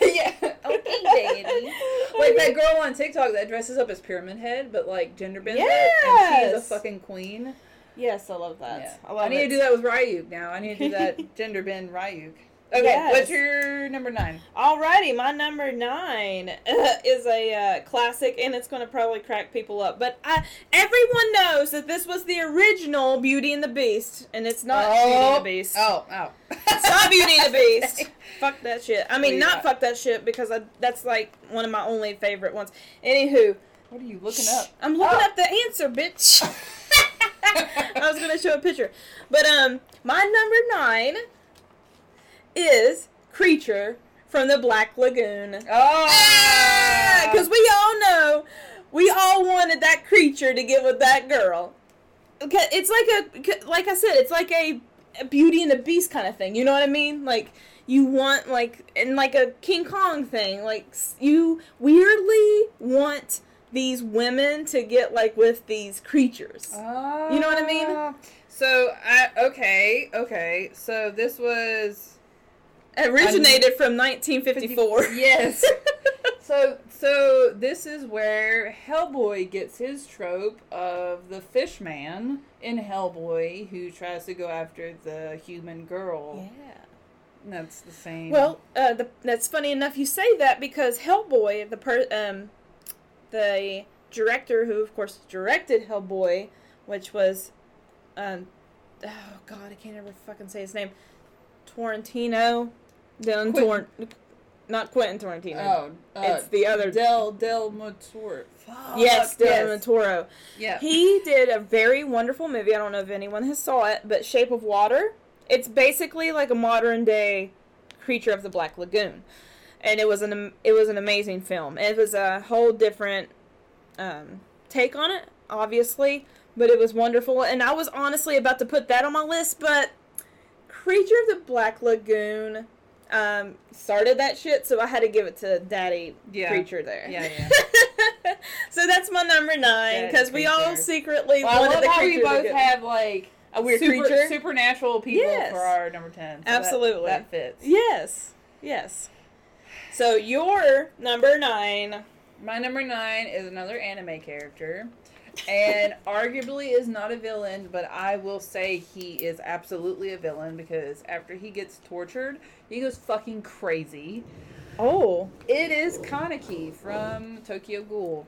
yeah, okay, Daddy. Like that girl on TikTok that dresses up as Pyramid Head, but like gender bends it, and she's a fucking queen. Yes, I love that. Yeah. I love I need it. to do that with Ryuk now. I need to do that gender bend Ryuk. Okay, Yes. what's your number nine? Alrighty, my number nine is a uh, classic, and it's going to probably crack people up. But I, everyone knows that this was the original Beauty and the Beast, and it's not Beauty and the Beast. Oh, oh. It's not Beauty and the Beast. Fuck that shit. I mean, not yeah. fuck that shit because I, that's like one of my only favorite ones. Anywho, What are you looking up? I'm looking Oh. up the answer, bitch. I was gonna show a picture, but um, my number nine is Creature from the Black Lagoon. Ah! Ah, oh, Because we all know, we all wanted that creature to get with that girl. Okay, It's like a, like I said, it's like a, a Beauty and the Beast kind of thing. You know what I mean? Like you want like, and like a King Kong thing. Like you weirdly want these women to get like with these creatures. Oh. You know what I mean? Ah. So I okay, okay. So this was Originated from 1954. Yes. so so this is where Hellboy gets his trope of the fish man in Hellboy who tries to go after the human girl. yeah. That's the same. Well, uh, the, that's funny enough you say that because Hellboy, the per, um, the director who, of course, directed Hellboy, which was, um, oh god, I can't ever fucking say his name, Torrentino, Del Quentin. Tor, not Quentin Tarantino. oh, uh, it's the other. Del Del Toro. yes, Del yes. Toro. Yeah. He did a very wonderful movie. I don't know if anyone has saw it, but Shape of Water. It's basically like a modern day creature of the Black Lagoon, and it was an it was an amazing film. It was a whole different um, take on it, obviously, but it was wonderful. And I was honestly about to put that on my list, but Creature of the Black Lagoon um, started that shit, so I had to give it to Daddy Yeah. Creature there. Yeah, yeah. so that's my number nine because we all secretly Well, I love the how we creature to both get- have like a weird super, creature. supernatural people Yes. for our number ten. So that- Absolutely. that, fits. Yes, yes. So your number nine. My number nine is another anime character. And arguably is not a villain, but I will say he is absolutely a villain because after he gets tortured, he goes fucking crazy. Oh. It is Kaneki from Tokyo Ghoul.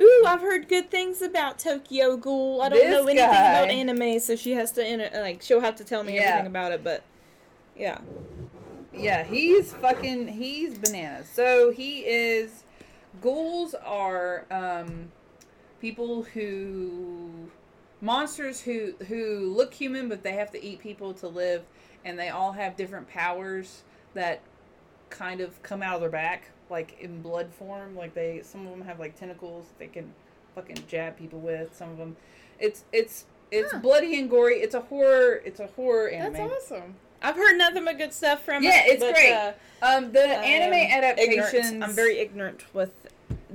Ooh, I've heard good things about Tokyo Ghoul. I don't This know anything guy- about anime, so she has to enter, like she'll have to tell me Yeah. everything about it. But yeah, Yeah, he's fucking he's bananas. So he is ghouls are um people who monsters who who look human but they have to eat people to live and they all have different powers that kind of come out of their back like in blood form like they some of them have like tentacles they can fucking jab people with some of them it's it's it's Huh. bloody and gory it's a horror it's a horror anime that's awesome. I've heard nothing but good stuff from Yeah, it. it's but, great. uh, um the I anime am adaptations ignorant. I'm very ignorant with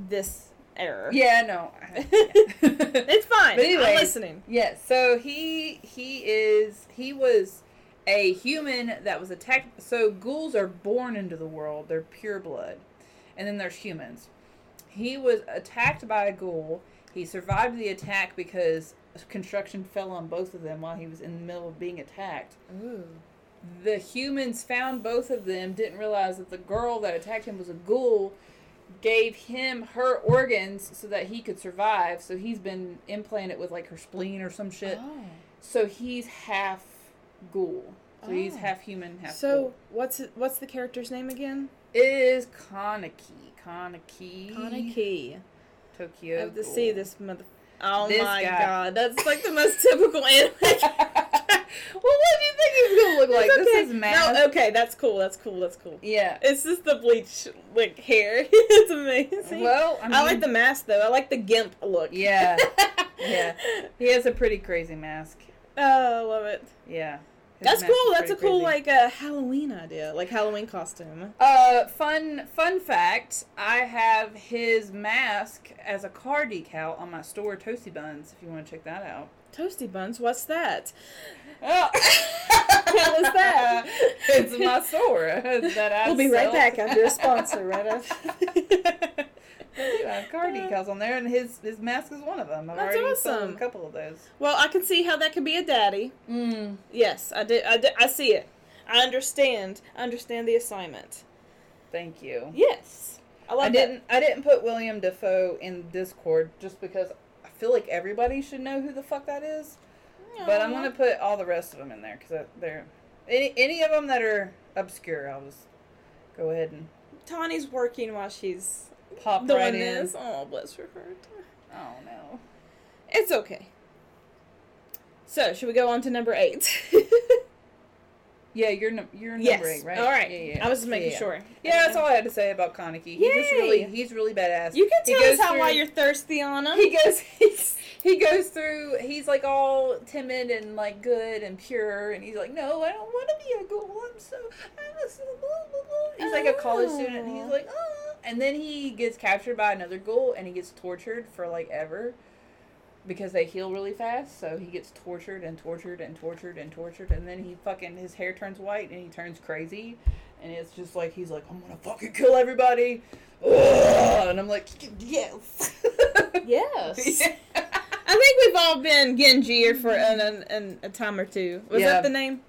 this error. yeah no it's fine. But anyways, I'm listening. Yes, so he he is he was a human that was attacked. So ghouls are born into the world; they're pure blood, and then there's humans. He was attacked by a ghoul. He survived the attack because construction fell on both of them while he was in the middle of being attacked. Ooh. The humans found both of them, didn't realize that the girl that attacked him was a ghoul, gave him her organs so that he could survive. So he's been implanted with like her spleen or some shit. Oh. So he's half ghoul. So he's Oh. half human, half So ghoul. what's what's the character's name again? It is Kaneki. Kaneki. Kaneki. Tokyo. I have to Ghoul. see this mother. Oh This my guy. god, that's like the most typical anime. well, what do you think he's gonna look like? Okay. This is mask. No, okay, that's cool. That's cool. That's cool. Yeah. It's just the bleach like hair. it's amazing. Well, I, mean, I like the mask though. I like the gimp look. Yeah. Yeah. He has a pretty crazy mask. oh, I love it. Yeah. That's cool. That's a cool crazy. like uh, Halloween idea, like Halloween costume. Uh, fun fun fact. I have his mask as a car decal on my store, Toasty Buns. If you want to check that out. Toasty buns. What's that? Oh. What was that? it's my store that I we'll be right sell. back after a sponsor. Right after. Have car decals on there, and his his mask is one of them. I've That's already awesome. a couple of those. well, I can see how that could be a daddy. Mm. Yes, I did. I, did, I see it. I understand. I understand the assignment. Thank you. Yes, I love I didn't. I didn't put William Dafoe in Discord just because I feel like everybody should know who the fuck that is. But I'm gonna put all the rest of them in there because they're any any of them that are obscure. I'll just go ahead and Tawny's working while she's pop doing right this. in. Oh, bless her heart. Oh no. It's okay. So, should we go on to number eight? Yeah, you're num- you're yes. eight, right? All right. Yeah, yeah. I was just making yeah. sure. Yeah, that's all I had to say about Kaneki. He's just really he's really badass. You can tell us how why you're thirsty on him. he goes he goes through he's like all timid and like good and pure and he's like no i don't want to be a ghoul i'm so i'm so blah, blah, blah." he's like a college student and he's Oh. like oh and then he gets captured by another ghoul and he gets tortured for like ever because they heal really fast so he gets tortured and tortured and tortured and tortured and then he fucking his hair turns white and he turns crazy and it's just like he's like i'm gonna fucking kill everybody Ugh, and i'm like yes yes. Yeah. I think we've all been Genji for an, an, an, a time or two. Was Yeah. that the name?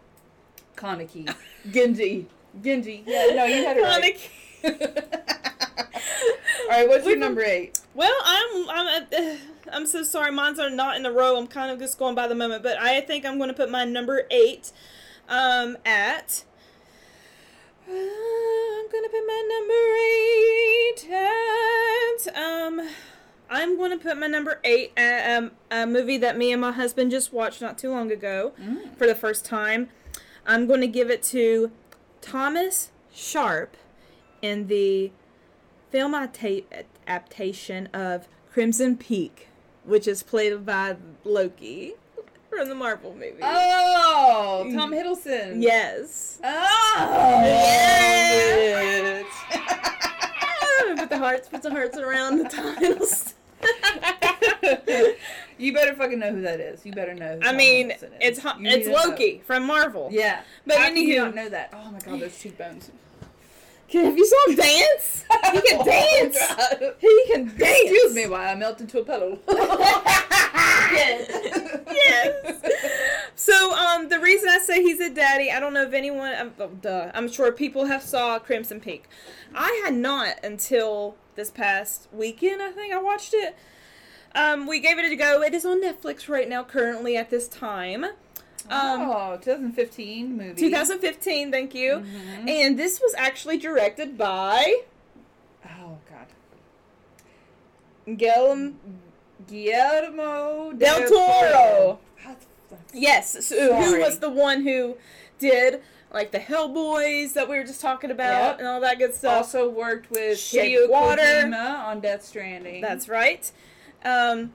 Kaneki. Genji. Genji. Yeah, no, you had it right. Kaneki. All right, what's your We've- number eight? Well, I'm I'm uh, I'm so sorry. Mine's are not in a row. I'm kind of just going by the moment, but I think I'm going to put my number eight um, at. Uh, I'm gonna put my number eight at um. I'm going to put my number eight at um, a movie that me and my husband just watched not too long ago for the first time. I'm going to give it to Thomas Sharp in the film adaptation of Crimson Peak, which is played by Loki from the Marvel movie. Oh, Tom mm-hmm. Hiddleston. Yes. Oh. Yes. put the hearts, put the hearts around the titles. you better fucking know who that is. You better know. I Tom mean, Hiddleston is. it's You it's to know. Loki from Marvel. Yeah, But you anywho- not know that? Oh my god, those cheekbones. Can, have you saw him dance? He can Oh, dance. He can dance. Excuse me while I melt into a puddle. yes. So, um, the reason I say he's a daddy, I don't know if anyone, um, oh, duh, I'm sure people have saw Crimson Peak. I had not until this past weekend. I think I watched it. Um, we gave it a go. It is on Netflix right now, currently at this time. Um, oh, 2015 movie. 2015. Thank you. Mhm. And this was actually directed by Oh God. Guillermo Guillermo del Toro. Yes, so who was the one who did like the Hellboys that we were just talking about Yep. and all that good stuff. Also worked with Hideo Water. On Death Stranding. That's right. Um,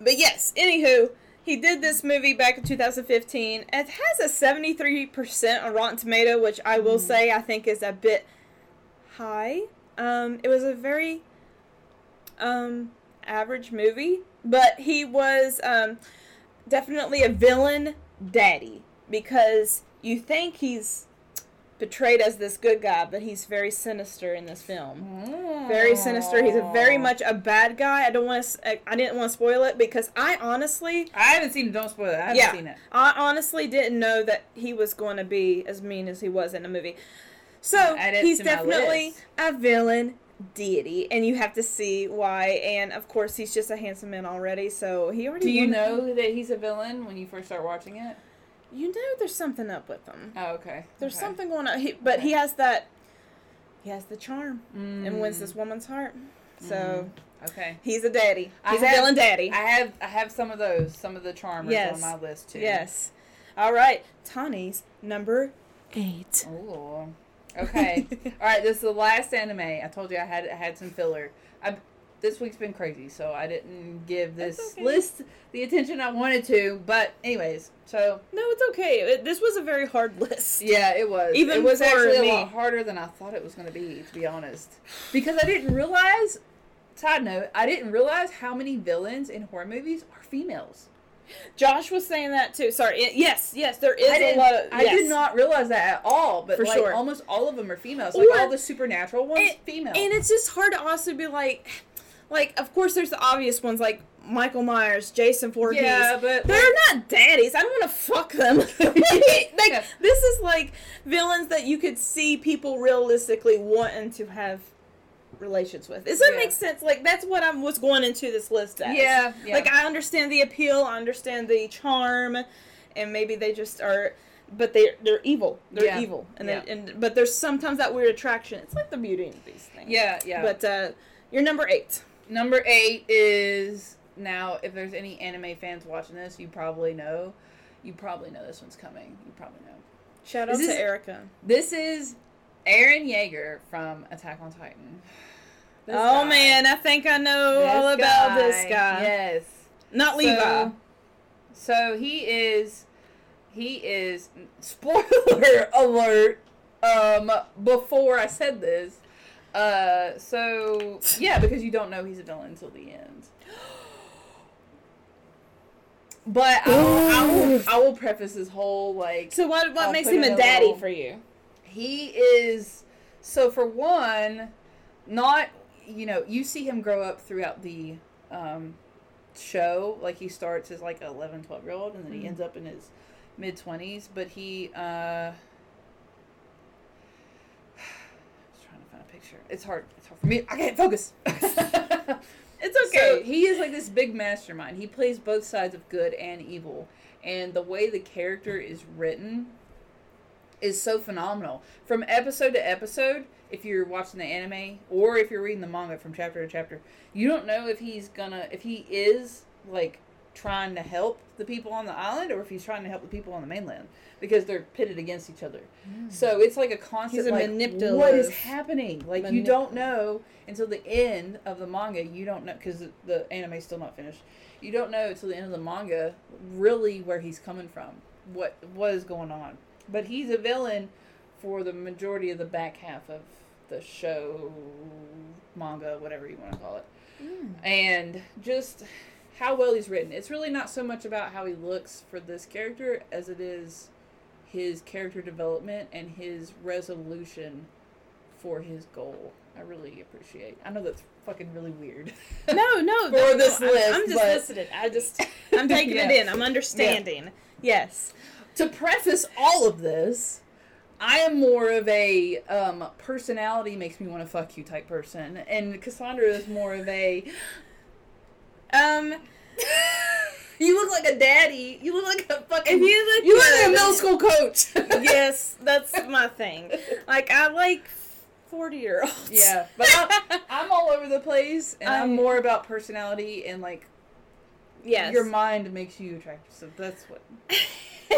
but yes, anywho, he did this movie back in 2015. It has a 73% on Rotten Tomato, which I will Mm. say I think is a bit high. Um, it was a very um, average movie, but he was um, definitely a villain daddy because you think he's portrayed as this good guy, but he's very sinister in this film very sinister. He's a very much a bad guy. I don't want to. I didn't want to spoil it because I honestly, I haven't seen. Don't spoil it. I haven't Yeah. seen it. I honestly didn't know that he was going to be as mean as he was in the movie. So he's definitely a villain deity, and you have to see why. And of course, he's just a handsome man already. So he already. Do you know that he's a villain when you first start watching it? You know, there's something up with him. Oh, okay. There's Okay. something going on. He, but he has that. He has the charm Mm. and wins this woman's heart. So Okay. he's a daddy. He's a have- villain daddy. I have I have some of those, some of the charmers Yes. on my list too. Yes. All right. Tawny's number eight. Ooh. Okay. All right. This is the last anime. I told you I had I had some filler. I this week's been crazy, so I didn't give this okay. list the attention I wanted to. But anyways, so No, it's okay. It, this was a very hard list. yeah, it was. Even it was actually me. a lot harder than I thought it was going to be, to be honest. Because I didn't realize. Side note: I didn't realize how many villains in horror movies are females. Josh was saying that too. Sorry. It- yes, yes, there is a lot of. I did not realize that at all. But For like sure. almost all of them are females. Like Or- all the supernatural ones, And- female. And it's just hard to also be like, like, of course, there's the obvious ones like Michael Myers, Jason Voorhees. yeah, but They're not daddies. I don't want to fuck them. like, Yeah. this is like villains that you could see people realistically wanting to have relations with. Does that Yeah. make sense? Like that's what I was going into this list as. yeah, yeah. Like I understand the appeal, I understand the charm, and maybe they just are. But they they're evil. They're Yeah. evil, and Yeah. they, and but there's sometimes that weird attraction. It's like the Beauty and these things. yeah, yeah. But uh, you're number eight. Number eight is now. If there's any anime fans watching this, you probably know. You probably know this one's coming. You probably know. Shout out Is to this- Erica. This is Eren Yeager from Attack on Titan. This oh guy. man, I think I know This all about this guy. Yes. Not Levi. So, so he is. He is. Spoiler alert. Um, before I said this. Uh, so yeah, because you don't know he's a villain until the end. But I will, I will, I will preface this whole like So what what I'll makes him a in daddy little- for you? he is so for one not you know you see him grow up throughout the um show like he starts as like a 11 12 year old and then he Mhm. ends up in his mid 20s but he uh I was trying to find a picture it's hard it's hard for me i can't focus It's so okay. he is like this big mastermind. He plays both sides of good and evil, and the way the character is written is so phenomenal. From episode to episode, if you're watching the anime or if you're reading the manga from chapter to chapter, you don't know if he's gonna if he is like trying to help the people on the island or if he's trying to help the people on the mainland because they're pitted against each other. Hmm. So it's like a constant He's a like what is happening? Like you don't know until the end of the manga. You don't know because the anime's still not finished. You don't know until the end of the manga really where he's coming from, what what is going on. But he's a villain for the majority of the back half of the show, manga, whatever you want to call it, hmm. and just how well he's written. It's really not so much about how he looks for this character as it is his character development and his resolution for his goal. I really appreciate. I know that's fucking really weird. No, no, For no, this no, I'm- list, I'm, just but- listening. I just, I'm taking Yeah. it in. I'm understanding. Yes. to preface all of this, I am more of a um, personality makes me want to fuck you type person, and Cassandra is more of a. Um, you look like a daddy. You look like a fucking. if you look, you look like a middle school coach. yes, that's my thing. Like I like forty year olds. Yeah, but I'm, I'm all over the place, and I'm I- more about personality and like yes. your mind makes you attractive. So that's what.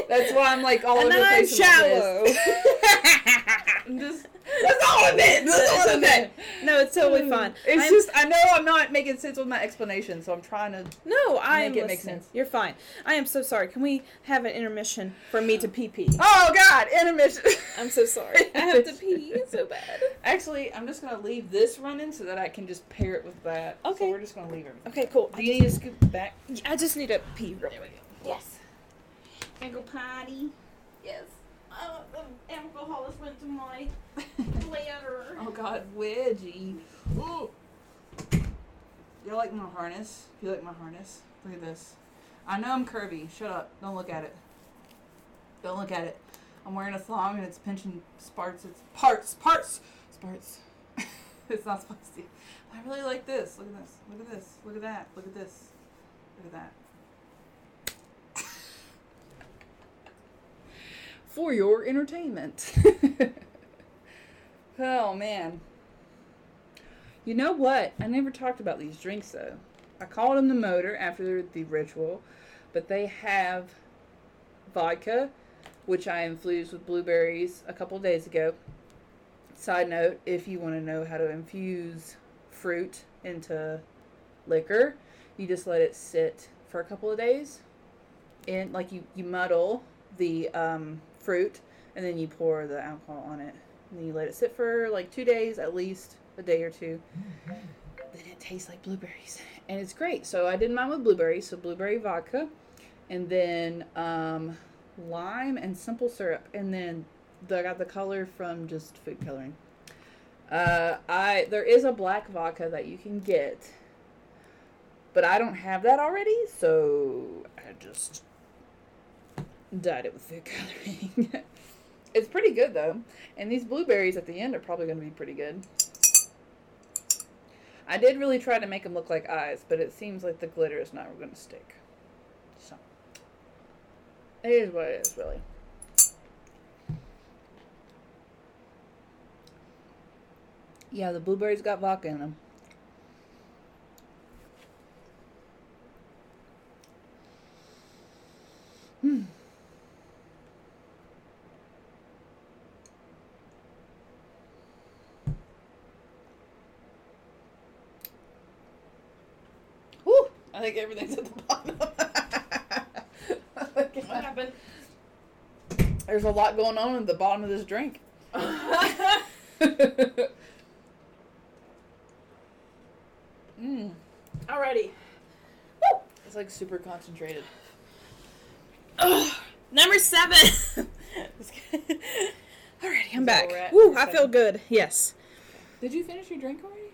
That's why I'm like all and over the I'm place. this. shallow. I'm just. That's all I meant. That's all I meant. no, it's totally mm. fine. It's I'm- just I know I'm not making sense with my explanation, so I'm trying to. no, I make am it make sense. You're fine. I am so sorry. Can we have an intermission for me to pee pee? Oh God, intermission. I'm so sorry. I have to pee so bad. Actually, I'm just gonna leave this running so that I can just pair it with that. So Okay. we're just gonna leave it. Okay, cool. Do you need to scoop back? I just need to pee real quick. Yes. Can I go potty? Yes. Oh, the alcohol has went to my bladder. Oh God, wedgie. Ooh. You like my harness? You like my harness? Look at this. I know I'm curvy. Shut up. Don't look at it. Don't look at it. I'm wearing a thong and it's pinching sparts. It's parts. Parts. Sparts. it's not supposed to. I really like this. Look at this. Look at this. Look at that. Look at this. Look at that. For your entertainment. oh man. You know what? I never talked about these drinks though. I called them the Moder after the ritual, but they have vodka, which I infused with blueberries a couple days ago. Side note, if you want to know how to infuse fruit into liquor, you just let it sit for a couple of days. And like you, you muddle the um, fruit and then you pour the alcohol on it. And then you let it sit for like two days at least, a day or two. Then it tastes like blueberries. And it's great. So I did mine with blueberries, so blueberry vodka. And then um, lime and simple syrup. And then the, I got the color from just food coloring. Uh, I there is a black vodka that you can get, but I don't have that already, so I just dyed it with food coloring. it's pretty good though, and these blueberries at the end are probably going to be pretty good. I did really try to make them look like eyes, but it seems like the glitter is not going to stick. So it is what it is, really. Yeah, the blueberries got vodka in them. Hmm. Whew, I think everything's at the bottom. What happened? There's a lot going on at the bottom of this drink. mm, Alrighty. Woo! it's like super concentrated. Ugh. Number seven. Alrighty, I'm Is back. where? Woo, Number I feel good. Yes. Did you finish your drink already?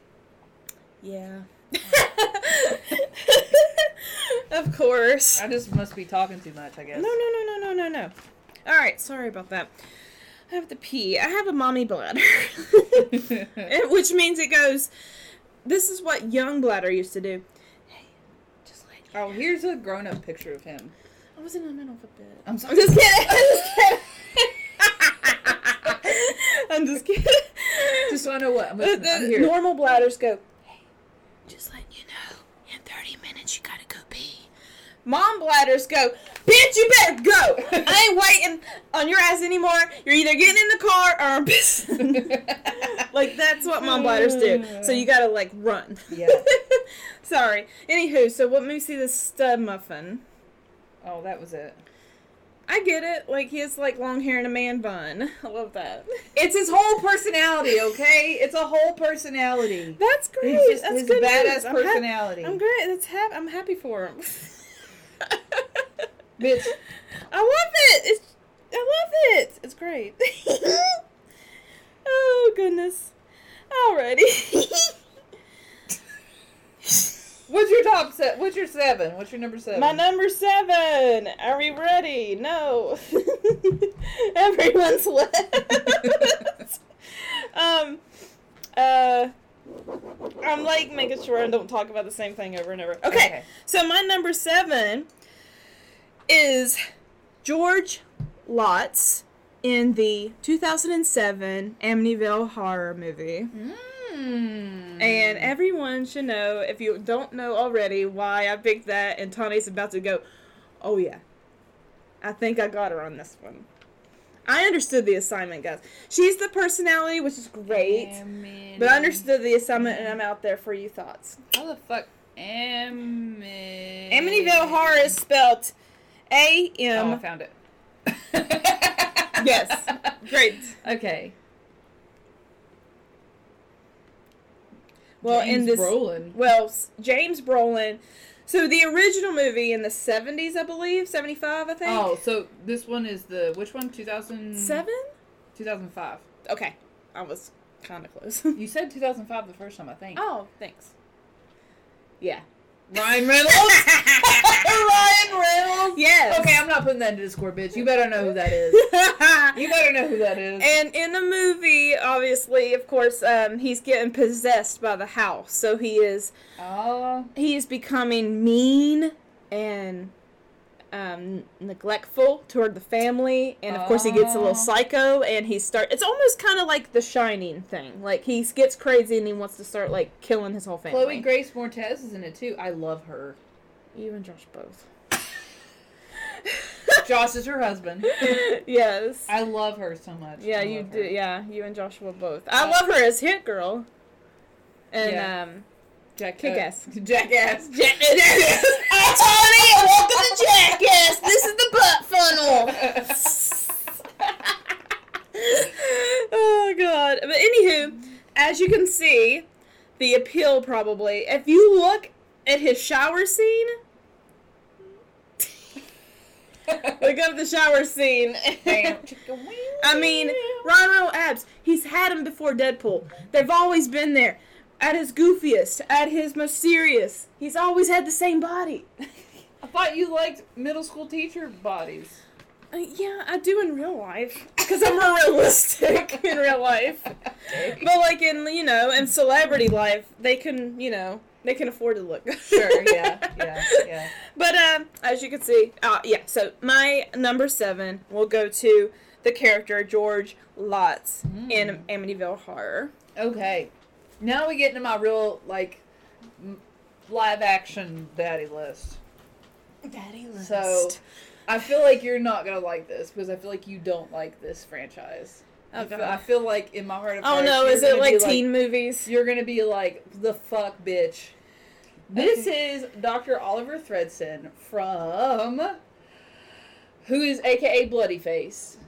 Yeah. of course. I just must be talking too much, I guess. No, no, no, no, no, no, no. All right, sorry about that. I have to pee. I have a mommy bladder, And- which means it goes. This is what young bladder used to do. Hey, just you. oh, here's a grown-up picture of him. I was in the middle of a bit. I'm sorry. I'm just kidding. I'm just kidding. I'm just kidding. Just so I know what I'm, The- I'm normal bladders go. Just letting you know. In 30 minutes, you gotta go pee. Mom bladders go. Bitch, you better go. I ain't waiting on your ass anymore. You're either getting in the car or I'm pissing. like that's what mom bladders do. So you gotta like run. Yeah. Sorry. Anywho, so what made me see this stud muffin? oh, that was it. I get it. Like he has like long hair and a man bun. I love that. It's his whole personality, okay? It's a whole personality. That's great. It's just That's his good badass news. I'm personality. I'm great. That's hap- I'm happy for him. Bitch, I love it. It's I love it. It's great. oh goodness. Alrighty. What's your top set? What's your seven? What's your number seven? My number seven. Are we ready? No. Everyone's left. um, uh, I'm like making sure I don't talk about the same thing over and over. Okay, Okay. so my number seven is George Lutz in the 2007 Amityville horror movie. Mm. And hmm. everyone should know, if you don't know already, why I picked that. And Tawny's about to go, oh yeah, I think I got her on this one. I understood the assignment, guys. She's the personality, which is great. But I understood the assignment, and I'm out there for you thoughts. How the fuck? Am- Amityville Horror is spelled A Oh, I M. found it. Yes. Great. Okay. Well, in this, Brolin. well, James Brolin. So the original movie in the 70s, I believe, 75, I think. Oh, so this one is the which one? Two thousand seven. Two thousand five. Okay, I was kind of close. You said 2005 the first time, I think. oh, thanks. Yeah. Ryan Reynolds. Ryan Reynolds. Yes. Okay, I'm not putting that into Discord, bitch. You better know who that is. You better know who that is. and in the movie, obviously, of course, um, he's getting possessed by the house, so he is Oh. he is becoming mean and um, neglectful toward the family, and of course he gets a Oh. little psycho, and he start. It's almost kind of like the Shining thing, like he gets crazy and he wants to start like killing his whole family. Chloe Grace Moretz is in it too. I love her. you and Josh both. Josh is her husband. yes. I love her so much. yeah, you do. her. Yeah, you and Joshua both. I love her as Hit Girl. And Yeah. um, Jack, uh, Jackass. Jackass. Hi, Tawny, and welcome to Jackass. This is the butt funnel. oh god. But anywho, as you can see, the appeal probably. If you look at his shower scene, look up the shower scene. I mean, Ryan Reynolds abs. He's had him before Deadpool. They've always been there. At his goofiest, at his most serious, he's always had the same body. I thought you liked middle school teacher bodies. Uh, yeah, I do in real life because I'm realistic in real life. But like in you know in celebrity life, they can you know they can afford to look. Sure, yeah, yeah, yeah. But um, as you can see, uh, yeah. So my number seven will go to the character George Lutz in Amityville Horror. Okay. Now we get into my real, like, live action daddy list. Daddy list. So, I feel like you're not going to like this because I feel like you don't like this franchise. Oh, I, feel, I feel like in my heart of oh hearts, no, you're is it gonna like teen movies? You're going to be like, the fuck, bitch. This is Dr. Oliver Thredson from. Who is AKA Bloody Face.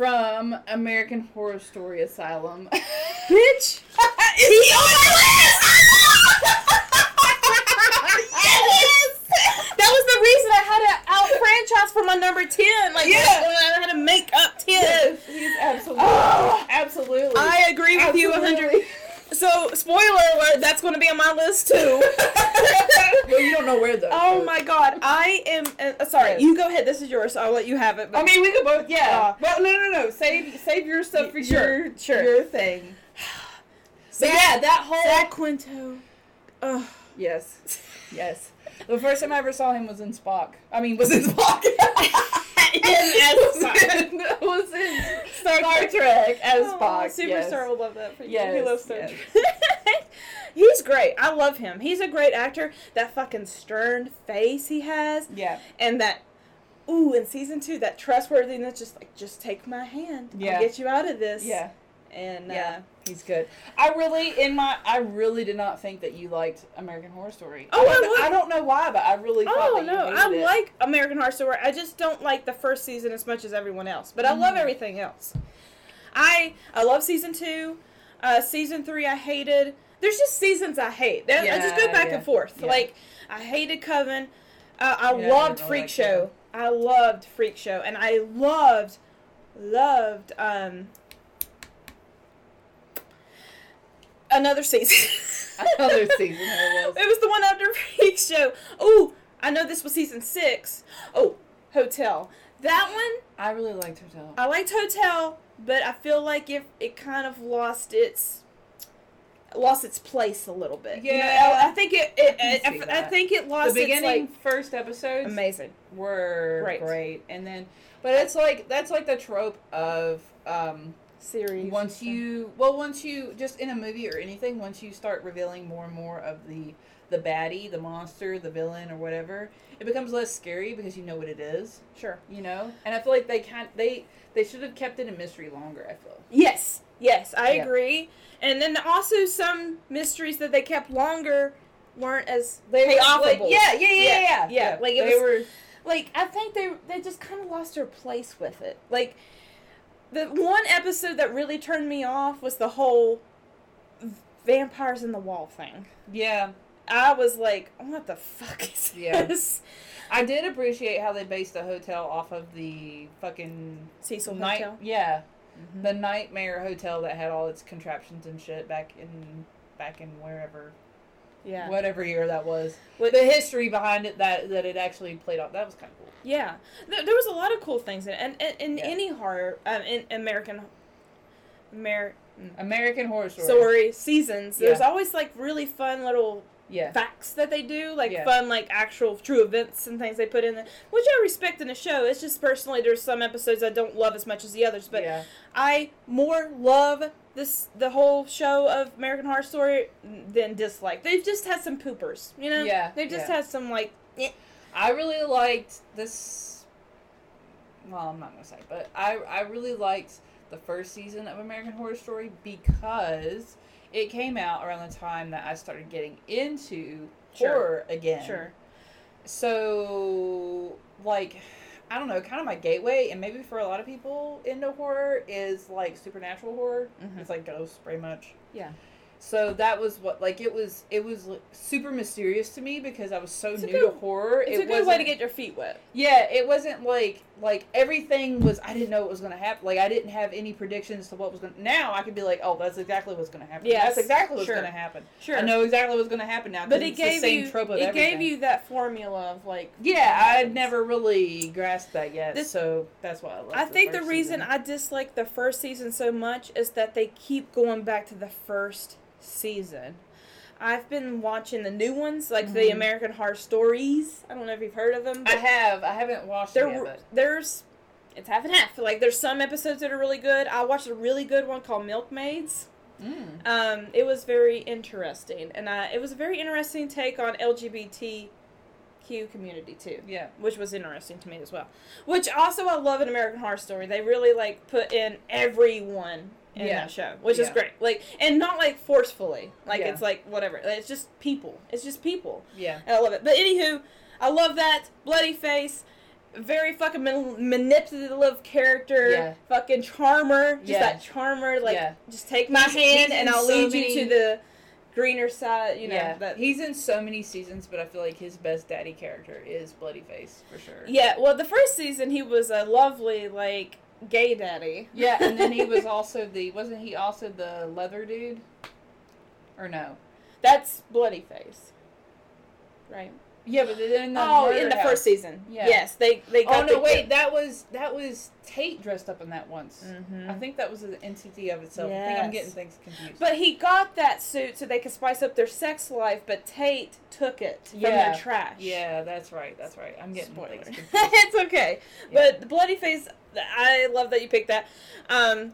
From American Horror Story Asylum. Bitch. Is he on my list? yes. That was the reason I had to out franchise for my number ten. Like Yeah. I had to make up ten. Yes, he's absolutely, Oh. absolutely. I agree with you a hundred. Absolutely. So spoiler alert, that's going to be on my list too. well, you don't know where though. oh so- my god, I am. Uh, sorry, Yes. you go ahead. This is yours. I'll let you have it. but- I mean, we could both. Yeah. Uh, well, no, no, no. Save, save your stuff for Sure, your, sure. your thing. So Zach- yeah, that whole. Zach Quinto. Ugh. Yes, yes. The first time I ever saw him was in Spock. I mean, was in Spock. as was, in, was in Star, Trek as Oh, Spock. Superstar yes. will love that for you. Yes, he loves Star yes. Trek. He's great. I love him. He's a great actor. That fucking stern face he has, Yeah. and that ooh, in season two, that trustworthiness, just like, just take my hand. Yeah. I'll get you out of this. Yeah. And Yeah. uh, He's good. I really, in my, I really did not think that you liked American Horror Story. Oh, I I, don't- I don't know why, but I really thought Oh that you no, I it. like American Horror Story. I just don't like the first season as much as everyone else. But I love Mhm. everything else. I I love season two. Uh, season three I hated. There's just seasons I hate. There- I just go back yeah, and forth. yeah. Like I hated Coven. Uh, I Yeah, I loved didn't Freak like Show. I loved Freak Show, and I loved loved um. Another season. Another season it was. It was the one after Freak Show. Oh, I know this was season six. Oh, Hotel. That one, I really liked Hotel. I liked Hotel, but I feel like if it kind of lost its lost its place a little bit. You know, Yeah. I think it. it I I, I think it lost The beginning its first episodes amazing were Great. great. and then but it's like that's like the trope of um series. once you well once you just in a movie or anything once you start revealing more and more of the the baddie the monster the villain or whatever it becomes less scary because you know what it is sure. you know and i feel like they can't they they should have kept it a mystery longer i feel Yes, yes, I Yeah. agree. And then also some mysteries that they kept longer weren't as they were like, yeah, yeah, yeah, yeah, Yeah, yeah, yeah, like it they was- were like I think they they just kind of lost their place with it. Like the one episode that really turned me off was the whole vampires in the wall thing. yeah I was like, what the fuck is Yeah. this? i did appreciate how they based the hotel off of the fucking Cecil night Hotel. yeah Mhm. the nightmare hotel that had all its contraptions and shit back in back in wherever Yeah. whatever year that was What- the history behind it that that it actually played off that was kind of cool Yeah, there, there was a lot of cool things in it, and, and in Yeah. any horror, um, in American, Amer, american horror story story seasons, there's always like really fun little yeah facts that they do, like Yeah. fun like actual true events and things they put in there, which I respect in the show. It's just personally there's some episodes I don't love as much as the others, but yeah I more love this the whole show of American Horror Story than dislike. They've just had some poopers, you know. Yeah, They've just yeah. had some like. eh. I really liked this. Well, I'm not gonna say, but I I really liked the first season of American Horror Story because it came out around the time that I started getting into Sure. horror again. Sure. So, like, I don't know, kind of my gateway, and maybe for a lot of people into horror is like supernatural horror. Mhm. It's like ghosts, pretty much. Yeah. So that was what like it was. It was like, super mysterious to me because I was so It's new good- to horror. It's it a good way to get your feet wet. yeah, it wasn't like like everything was. I didn't know what was going to happen. Like I didn't have any predictions to what was going. to Now I could be like, oh, that's exactly what's going to happen. Yes, that's exactly what's sure. going to happen. Sure. I know exactly what's going to happen now. But it it's gave the same you trope of it everything. gave you that formula of like Yeah, I had never really grasped that yet. This- so that's why I love. I think the reason I dislike the first season so much is that they keep going back to the first season. I've been watching the new ones, like the Mhm. American Horror Stories. I don't know if you've heard of them. I have. I haven't watched it there, yet, but there's it's half and half. Like there's some episodes that are really good. I watched a really good one called Milkmaids. mm, Um, it was very interesting, and uh, it was a very interesting take on LGBTQ community too. yeah, which was interesting to me as well. Which also I love in American Horror Story. They really like put in everyone in Yeah. that show, which is great. Like and not like forcefully. Like Yeah. it's like whatever. It's just people. It's just people. yeah, And I love it. But anywho, I love that bloody face. Very fucking man- manipulative character, Yeah. fucking charmer, just Yeah. that charmer. Like, Yeah. just take my He's- he's hand and I'll so lead many- you to the greener side. You know, yeah. that He's in so many seasons, but I feel like his best daddy character is Bloody Face for sure. Yeah, well, the first season he was a lovely like gay daddy. Yeah, and then he was also the wasn't he also the leather dude? Or no? That's bloody face, right? Yeah, but then in the oh, in the house- first season. Yeah. Yes, they they. Got oh no, the, wait, that was that was Tate dressed up in that once. Mhm. I think that was an entity of itself. I think I'm getting things confused. But he got that suit so they could spice up their sex life, but Tate took it from Yeah. their trash. yeah, that's right. That's right. I'm getting Spoiler. things confused. it's okay. But the bloody face, I love that you picked that. Um,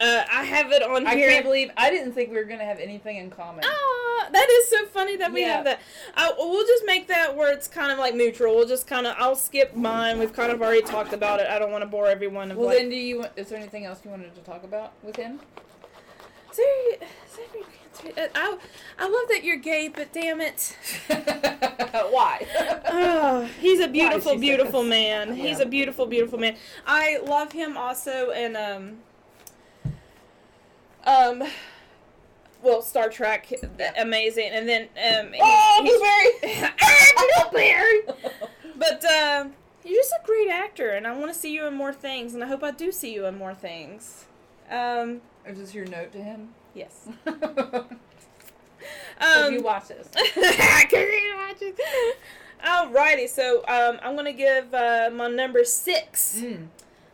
uh, I have it on I here. I can't believe I didn't think we were gonna have anything in common. Ah, that is so funny that we Yeah. have that. I, we'll just make that where it's kind of like neutral. We'll just kind of. I'll skip mine. We've kind of already talked about it. I don't want to bore everyone. Well, like, then, do you? Is there anything else you wanted to talk about with him? There- is uh, I, I love that you're gay, but damn it. Why? Oh, he's a beautiful, beautiful man. He's a beautiful, beautiful man. I love him also and um um well Star Trek, amazing, and then um he- oh, he's- blueberry! Blueberry! But uh, you're just a great actor, and I want to see you in more things, and I hope I do see you in more things. Um, Is this your note to him? Yes. If Um, you watch this. I couldn't watch it. Alrighty, so um, I'm gonna give uh, my number six. Mm.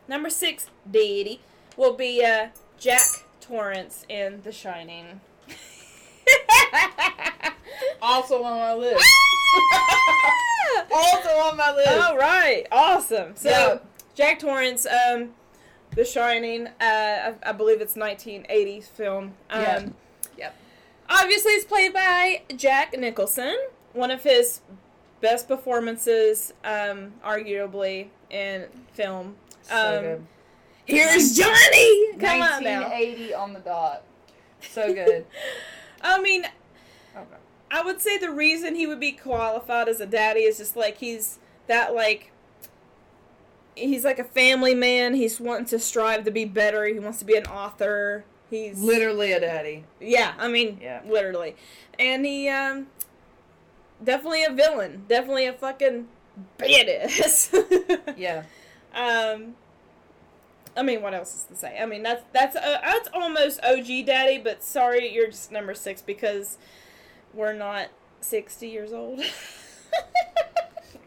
Number six, deity, will be uh, Jack Torrance in The Shining. Also on my list. also on my list. All right, awesome. So Yeah. Jack Torrance, um, The Shining. Uh, I, I believe it's 1980s film. Um, Yeah. Yep. Obviously, it's played by Jack Nicholson. One of his best performances, um, arguably in film. So Um, good. Here's Johnny. Come on now. 1980 on the dot. So good. I mean, okay. I would say the reason he would be qualified as a daddy is just like he's that like he's like a family man. He's wanting to strive to be better. He wants to be an author. He's Literally a daddy. yeah. I mean, Yeah. literally, and he um definitely a villain. Definitely a fucking badass. Yeah. Um, I mean, what else is to say? I mean, that's that's uh, that's almost OG daddy, but sorry, you're just number six because we're not sixty years old.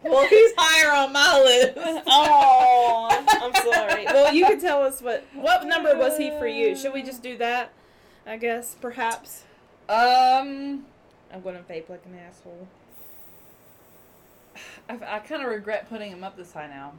Well, he's higher on my list. oh, I'm sorry. Well, you can tell us what what number was he for you? Should we just do that? I guess perhaps. Um, I'm gonna vape like an asshole. I, I kind of regret putting him up this high now.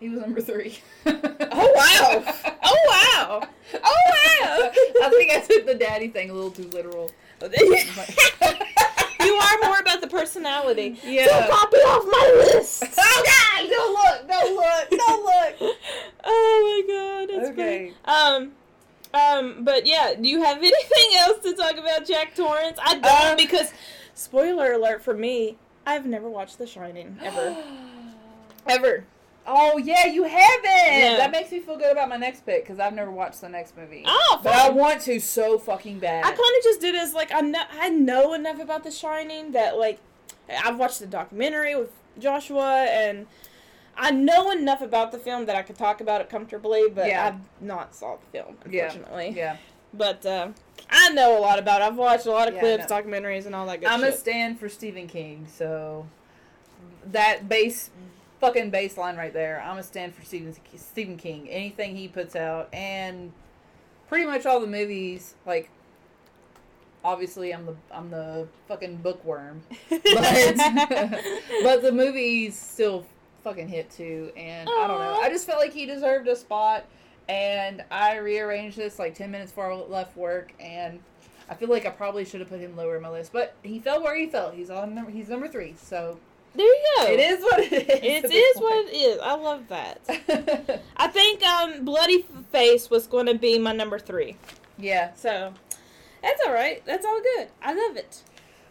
He was number three. Oh wow! Oh wow! Oh wow! I think I took the daddy thing a little too literal. you are more about the personality. Yeah. So copy off my list. Oh God! Don't look! Don't look! Don't look! Oh my god, that's Okay. great. Um, um, but yeah, do you have anything else to talk about Jack Torrance? I don't Um, because spoiler alert for me, I've never watched The Shining ever, ever. Oh yeah, you haven't. Yeah. That makes me feel good about my next pick because I've never watched the next movie. Oh, but I want to so fucking bad. I kind of just did it as like I know I know enough about The Shining that like I've watched the documentary with Joshua and I know enough about the film that I could talk about it comfortably, but Yeah. I've not saw the film unfortunately. yeah, But uh, I know a lot about it. I've watched a lot of Yeah, clips, documentaries, and all that good I'm shit. a stand for Stephen King. So that base, fucking baseline right there. I'm a stand for Stephen Stephen King. Anything he puts out, and pretty much all the movies. Like, obviously, I'm the I'm the fucking bookworm, but but the movies still fucking hit too. And I don't know. I just felt like he deserved a spot, and I rearranged this like ten minutes before I left work, and I feel like I probably should have put him lower in my list, but he fell where he fell. He's on number. He's number three, so there you go. it is what it is. It is at what it is. I love that. I think um, Bloody Face was going to be my number three. yeah. So that's all right. That's all good. I love it.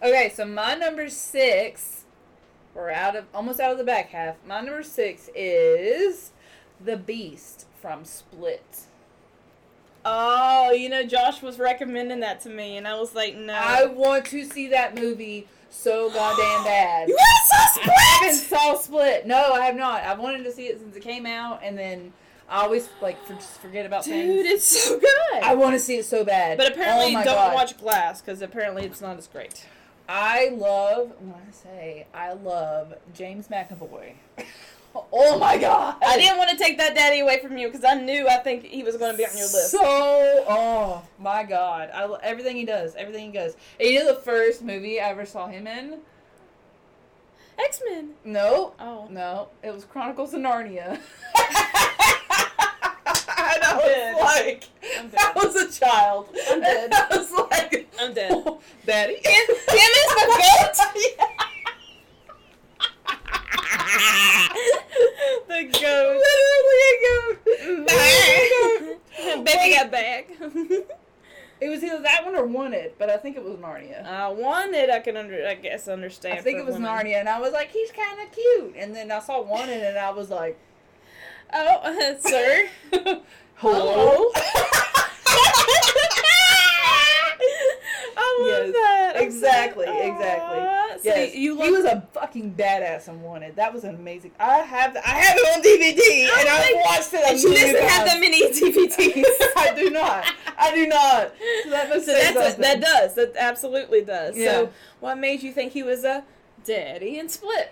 Okay, so my number six. We're out of almost out of the back half. My number six is the Beast from Split. Oh, you know, Josh was recommending that to me, and I was like, no. I want to see that movie so goddamn bad. you guys saw I haven't saw Split. No, I have not. I wanted to see it since it came out, and then I always like for, just forget about Dude, things. Dude, it's so good. I want to see it so bad. but apparently, oh don't God. watch Glass because apparently it's not as great. I love when I say I love James McAvoy. oh my god! I didn't want to take that daddy away from you because I knew I think he was going to be on your list. So, oh my god! I everything he does, everything he does. And you know the first movie I ever saw him in? X Men. No, Oh. no, it was Chronicles of Narnia. And I was like. I was a child. I'm dead. I was like, I'm dead. oh, Daddy. Tumnus the the goat. Literally a goat. Literally a goat. Baby got back. It was either that one or Wanted, but I think it was Narnia. uh, wanted I can under I guess understand. I think it was women. Narnia, and I was like, he's kind of cute. And then I saw Wanted, and I was like, Oh, uh, sir. hello. I love Yes, that. I'm exactly, sorry. exactly. So Yes, you he was a fucking badass and wanted. That was amazing. I have I have it on DVD I and I watched it. And she doesn't have that many DVDs. I do not. I do not. So that So that's a, that does. That absolutely does. Yeah. So what made you think he was a daddy in Split?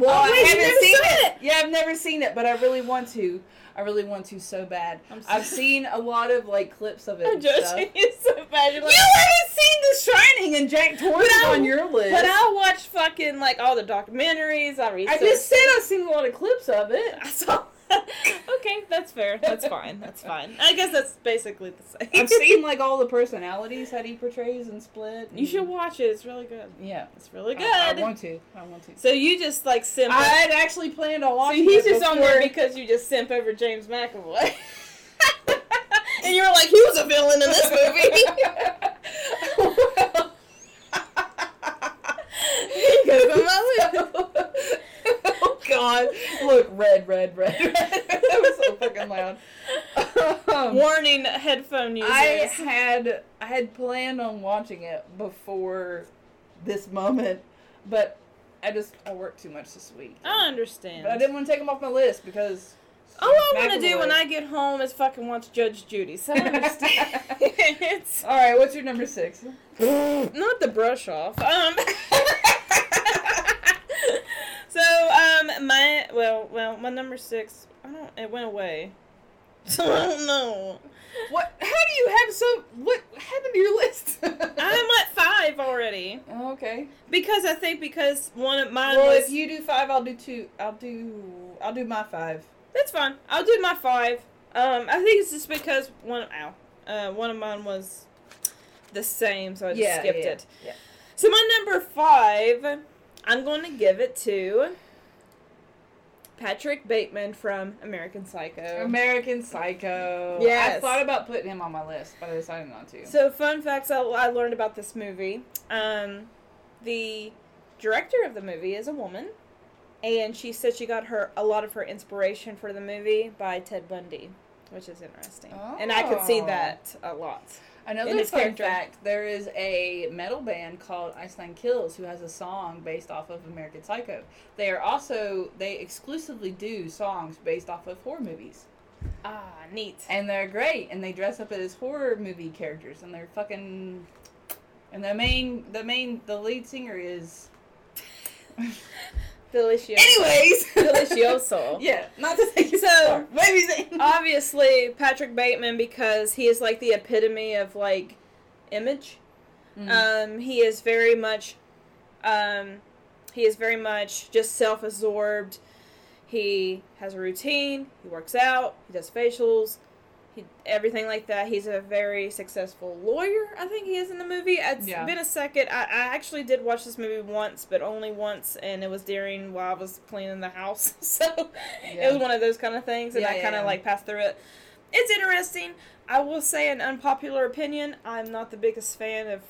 Well, Oh, I wait, you haven't never seen it. it. Yeah, I've never seen it, but I really want to. I really want to so bad. I'm I've seen a lot of like clips of it. I'm and stuff. judging you so bad. You're You haven't seen The Shining and Jack Torrance on your list. but I watched fucking like all the documentaries. I I researched. just said I've seen a lot of clips of it. I saw. okay, that's fair. That's fine. That's fine. I guess that's basically the same. I've seen like all the personalities that he portrays in Split. You should watch it. It's really good. Yeah, It's really good. I, I want to. I want to. so you just like simp. I had actually planned on so he's it just on there because you just simp over James McAvoy. and you were like, he was a villain in this movie. He goes on my list. oh God! Look, red, red, red, red. that was so fucking loud. Um, Warning, headphone users. I had I had planned on watching it before this moment, but I just I worked too much this week. I understand. But I didn't want to take them off my list because All I want to do when I get home is fucking watch Judge Judy. So I understand. it's All right, what's your number six? not the brush off. Um. so um my well well my number six I don't it went away. So I don't know. What? How do you have so? What happened to your list? I'm at five already okay. because I think because one of mine Well, was if you do five, I'll do two. I'll do. I'll do my five. that's fine. I'll do my five. Um, I think it's just because one ow, uh, one of mine was the same, so I just Yeah, skipped yeah, it. yeah. So my number five, I'm going to give it to Patrick Bateman from American Psycho. American Psycho. Yeah. I thought about putting him on my list, but I decided not to. So fun facts I, I learned about this movie. Um, the director of the movie is a woman, and she said she got her a lot of her inspiration for the movie by Ted Bundy, which is interesting. And I could see Oh. that a lot. Another fun fact: there is a metal band called Ice Nine Kills who has a song based off of American Psycho. They are also they exclusively do songs based off of horror movies, Ah, neat. and they're great. And they dress up as horror movie characters, and they're fucking. And the main, the main, the lead singer is. Delicioso. Anyways, Delicioso. yeah, not to say So- maybe. Obviously, Patrick Bateman because he is like the epitome of like image. Mm. Um, he is very much, um, he is very much just self-absorbed. He has a routine. He works out. He does facials. He everything like that. He's a very successful lawyer. I think he is in the movie. It's Yeah. been a second. I, I actually did watch this movie once, but only once, and it was during while I was cleaning the house. so it was one of those kind of things, and Yeah, I kind of yeah. like passed through it. It's interesting. I will say an unpopular opinion. I'm not the biggest fan of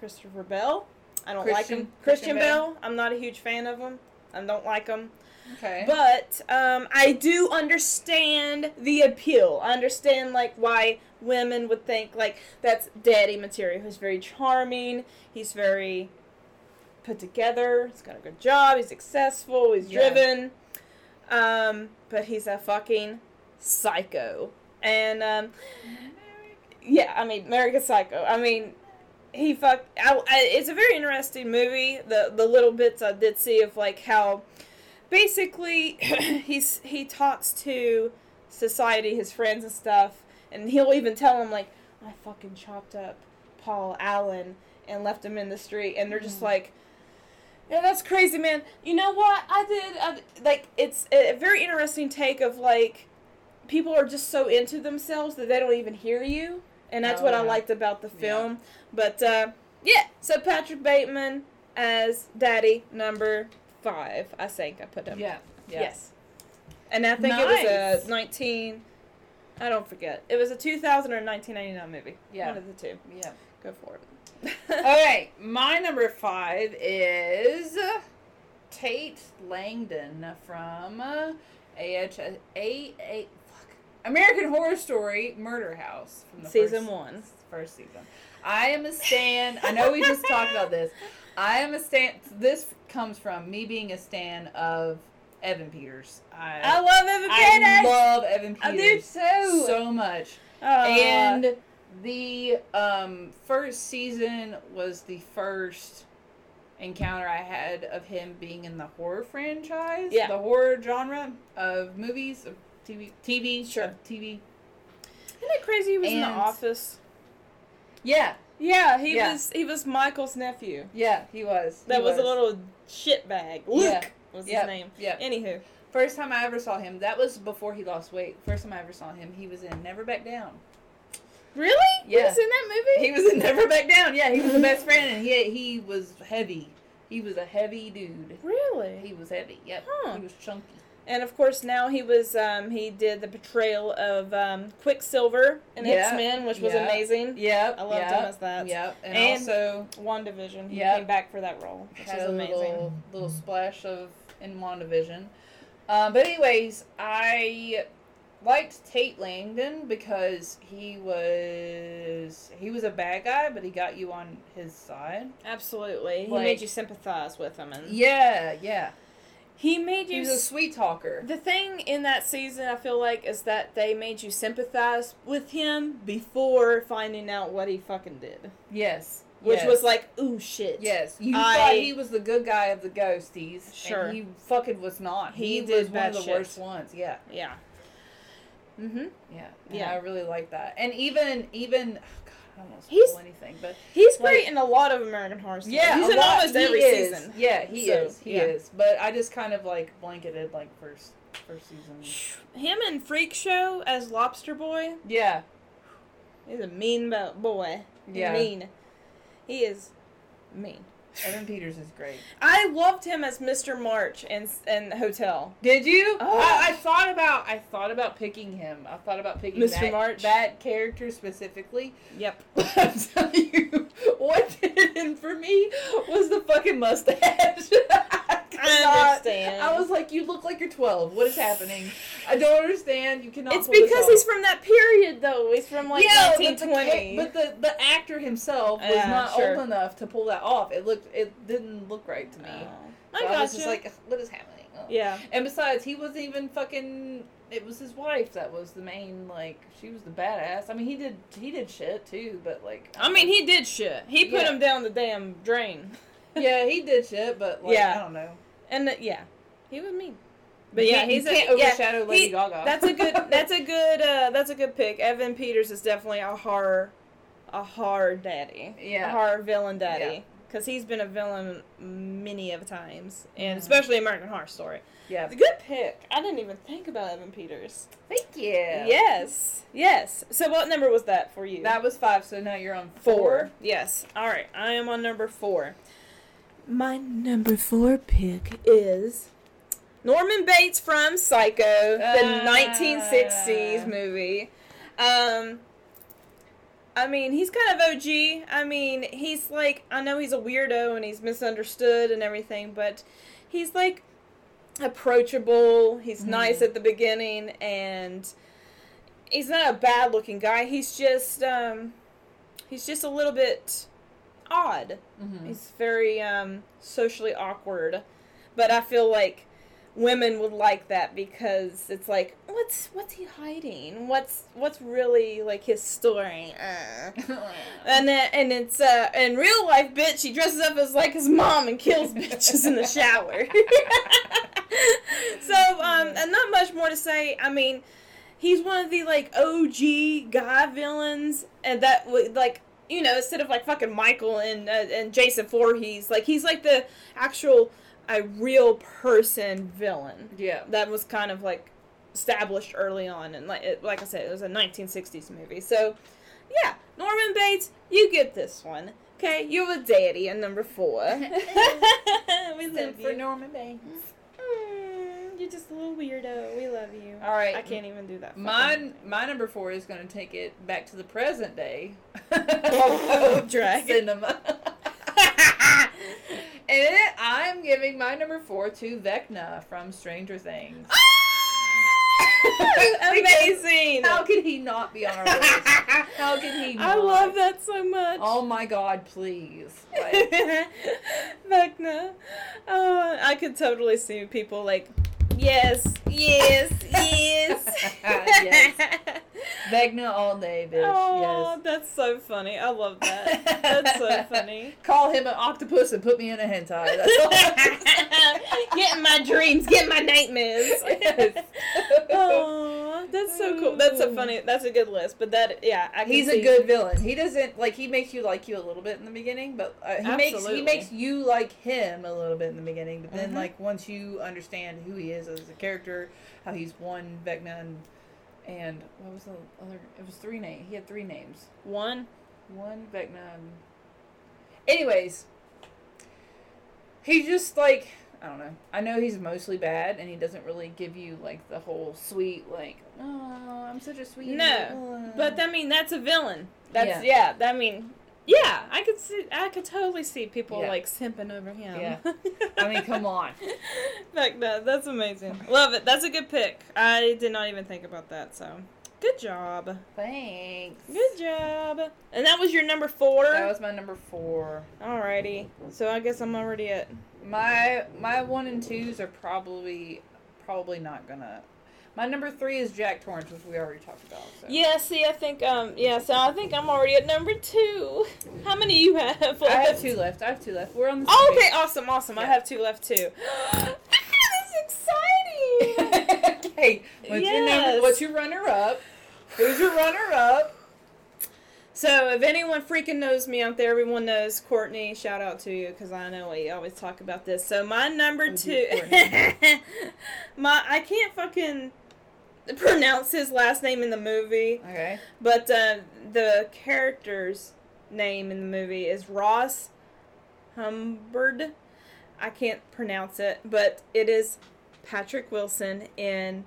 Christopher Bell. I don't like him. Christian Christian Bale? Bell. I'm not a huge fan of him. I don't like him. Okay. But um, I do understand the appeal. I understand like why women would think like that's daddy material. He's very charming. He's very put together. He's got a good job. He's successful. He's Yeah. driven. Um, but he's a fucking psycho. And um, yeah, I mean American Psycho. I mean he fuck. I, I, it's a very interesting movie. The the little bits I did see of like how basically he's he talks to society, his friends and stuff, and he'll even tell them like I fucking chopped up Paul Allen and left him in the street, and they're just like. Yeah, that's crazy, man. You know what? I did. I, like, it's a very interesting take of like, people are just so into themselves that they don't even hear you, and that's Oh, what I liked about the film. But uh, yeah, so Patrick Bateman as Daddy number five. I think I put him. yeah. Yeah. Yes. And I think it was a 19. I don't forget. It was a 2000 or 1999 movie. Yeah. One of the two. Yeah. Go for it. Okay, my number five is Tate Langdon from AH, A, A, fuck, American Horror Story Murder House from the Season first, one. First season. I am a stan. I know we just talked about this. I am a stan. This comes from me being a stan of Evan Peters. I, I love Evan I Peters. I love Evan Peters. I do too. so much. Uh, and the um, first season was the first encounter I had of him being in the horror franchise, Yeah. the horror genre of movies, of TV, TV, Sure. TV. isn't it crazy? He was in the office. Yeah, Yeah, he Yeah. was. He was Michael's nephew. yeah, he was. That He was, a little shitbag. Luke Yeah. was Yep. his name. Yep. Anywho, First time I ever saw him, that was before he lost weight. First time I ever saw him, he was in Never Back Down. really? He Yeah. was in that movie. He was in Never Back Down. Yeah, he was the best friend, and he he was heavy. He was a heavy dude. really. He was heavy. Yep. Huh. He was chunky. And of course, now he was. Um, he did the portrayal of um, Quicksilver in Yeah. X Men, which was Yeah. amazing. Yep. I loved yep, him as that. Yep. And, And- also WandaVision. He Yep. came back for that role, which had was a amazing. little little splash of in WandaVision. Um, but anyways, I liked Tate Langdon because he was he was a bad guy, but he got you on his side. Absolutely, he made you sympathize with him, and Yeah, yeah. He made He you. was a sweet talker. the thing in that season, I feel like, is that they made you sympathize with him before finding out what he fucking did, Yes. which yes. was like, ooh shit. Yes, you I- thought he was the good guy of the ghosties. Sure. And he fucking was not. He He, did was one of the shit. worst ones. Yeah. Yeah. Mm-hmm. Yeah. Yeah. Yeah. I really like that. And even even I don't want to He's- spoil anything, but He's Like- great in a lot of American Horror Story. yeah, he's a in lot- almost he every is. season. Yeah, he So, is. He yeah. is. But I just kind of like blanketed like first first season. Him in Freak Show as Lobster Boy. Yeah. He's a mean boy. He's Yeah. Mean. He is mean. Evan Peters is great. I loved him as Mr. March in in Hotel. Did you? Oh. I, I thought about I thought about picking him. I thought about picking Mr. that, March? that character specifically. Yep. I'm telling you, what did it in for me was the fucking mustache. I, could I not- understand. I was like, you look like you're 12. What is happening? I don't understand. You cannot. It's because he's from that period, though. He's from like yeah, but the, but the the actor himself was Yeah, not sure. old enough to pull that off. It looked it didn't look right to me. Oh. I So I, got was just like, what is happening? Ugh. yeah. And besides, he wasn't even fucking. It was his wife that was the main. Like she was the badass. I mean, he did he did shit too, but like. I mean, he did shit. He put Yeah. him down the damn drain. yeah, he did shit, but like, Yeah. I don't know. And uh, yeah, he was mean. But yeah, can't- he's you a, can't yeah, overshadow Lady he- Gaga. That's a good. That's a good. Uh, that's a good pick. Evan Peters is definitely a horror, a horror daddy. Yeah. a horror villain daddy. Yeah. Because he's been a villain many of times, and Mhm. especially American Horror Story. yeah. It's a good pick. I didn't even think about Evan Peters. Thank you. Yes, yes. So what number was that for you? That was five. So now you're on four. four. Yes. All right. I am on number four. My number four pick is Norman Bates from Psycho, the Ah. 1960s movie. Um, I mean, he's kind of OG. I mean, he's like, I know he's a weirdo and he's misunderstood and everything, but he's like approachable. He's Mhm. nice at the beginning and he's not a bad looking guy. He's just, um, he's just a little bit odd. Mm-hmm. He's very um, socially awkward, but I feel like women would like that because it's like, what's what's he hiding? What's what's really like his story? Uh. And then, and it's uh in real life, bitch. He dresses up as like his mom and kills bitches in the shower. so um, and not much more to say. I mean, he's one of the like OG guy villains, and that would like you know instead of like fucking Michael and uh, and Jason Voorhees, like he's like the actual a real person villain yeah. that was kind of like established early on and like it, like I said it was a 1960s movie. So, yeah, Norman Bates, you get this one. Okay, you're a deity at number 4. we love for you. Norman Bates. You're just a little weirdo. We love you. All right. I can't even do that. Mine, my number four is going to take it back to the present day. Oh, drag. cinema. and I'm giving my number four to Vecna from Stranger Things. Ah! Amazing. How could he not be on our list? How can he not? I love that so much. Oh my god, please. Like, Vecna. Oh, I could totally see people like, yes, yes, yes. Yes. All day, bitch. Oh, yes. that's so funny. I love that. That's so funny. Call him an octopus and put me in a hentai. That's all. get in my dreams, get in my nightmares. Yes. oh, that's so cool. That's a funny. That's a good list. But that, yeah, I can He's see- a good villain. He doesn't like he makes you like you a little bit in the beginning, but uh, he makes he makes you like him a little bit in the beginning. But then Mhm. like once you understand who he is as a character, how he's won Vecna and, and what was the other? It was three names. He had three names. one. One Vecna. And... Anyways, he's just like I don't know. I know he's mostly bad, and he doesn't really give you like the whole sweet like, oh, I'm such a sweet. No, uh." But I mean, that's a villain. That's yeah. I mean, yeah. I could see. I could totally see people Yeah. like simping over him. Yeah. I mean, come on. Like that. That's amazing. Love it. That's a good pick. I did not even think about that. So, good job. Thanks. Good job. And that was your number four. That was my number four. Alrighty. So I guess I'm already at. My my one and twos are probably probably not gonna. My number three is Jack Torrance, which we already talked about. So. Yeah. See, I think um. Yeah. So I think I'm already at number two. How many you have? I have two left. I have two left. We're on the. Oh, okay. Awesome. Awesome. I have two left too. That's exciting. okay. What's your number? What's your runner up? Who's your runner up? So, if anyone freaking knows me out there, everyone knows Courtney. Shout out to you because I know we always talk about this. So, my number two, my I can't fucking pronounce his last name in the movie, Okay. but uh, the character's name in the movie is Ross Humbard. I can't pronounce it, but it is Patrick Wilson in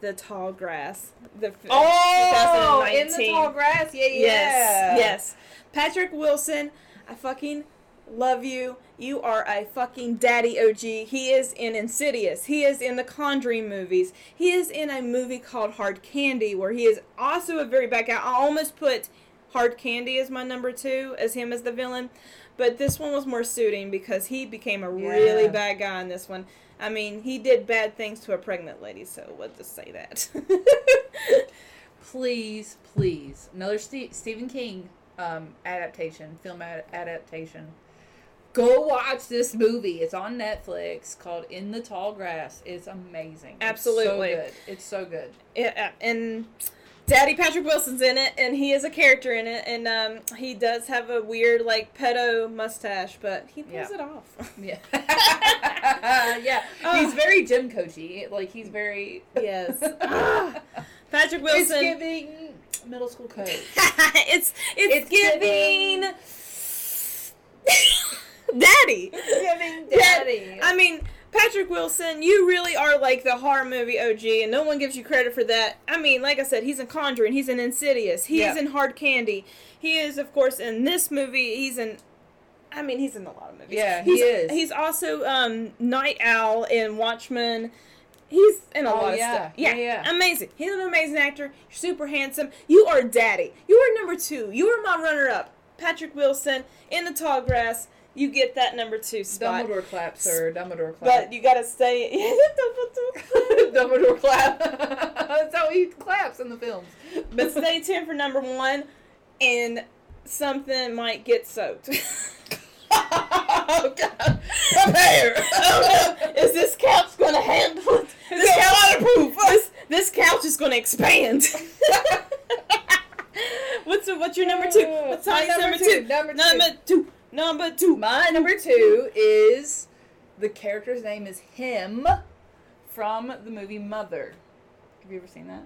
The Tall Grass. The f- Oh, in the tall grass. Yeah, yeah. Yes, yes. Patrick Wilson, I fucking love you. You are a fucking daddy OG. He is in Insidious. He is in the Conjuring movies. He is in a movie called Hard Candy where he is also a very bad guy. I almost put Hard Candy as my number two, as him as the villain. But this one was more suiting because he became a really bad guy in this one. I mean, he did bad things to a pregnant lady, so let's just say that. Please, please. Another Ste- Stephen King um, adaptation, film ad- adaptation. Go watch this movie. It's on Netflix called In the Tall Grass. It's amazing. Absolutely. It's so good. It's so good. Yeah, and Daddy Patrick Wilson's in it, and he is a character in it, and um, he does have a weird like pedo mustache, but he pulls Yeah. it off. Yeah. yeah. Oh. He's very gym coachy. Like he's very yes, Patrick It's Wilson. giving middle school coach. it's It's it's, giving. giving- Daddy. giving Yeah, daddy. I mean, Patrick Wilson, you really are like the horror movie OG, and no one gives you credit for that. I mean, like I said, he's in Conjuring, he's in Insidious, he is Yeah. in Hard Candy, he is, of course, in this movie. He's in. I mean, he's in a lot of movies. Yeah, he he's, is. He's also um, Night Owl in Watchmen. He's in a Oh, lot of yeah. stuff. Yeah, yeah. amazing. He's an amazing actor. You're super handsome. You are daddy. You are number two. You are my runner-up. Patrick Wilson in the tall grass. You get that number two spot. Dumbledore clap, sir. Dumbledore clap. But you gotta stay. Dumbledore clap. That's how he claps in the films. but stay tuned for number one, and something might get soaked. oh God! Prepare. Is this couch gonna handle it? This it couch, waterproof? this, this couch is gonna expand. what's what's your number two? What's My number number, two, two? number two. Number two. Number two. My number two is the character's name is him from the movie Mother. Have you ever seen that?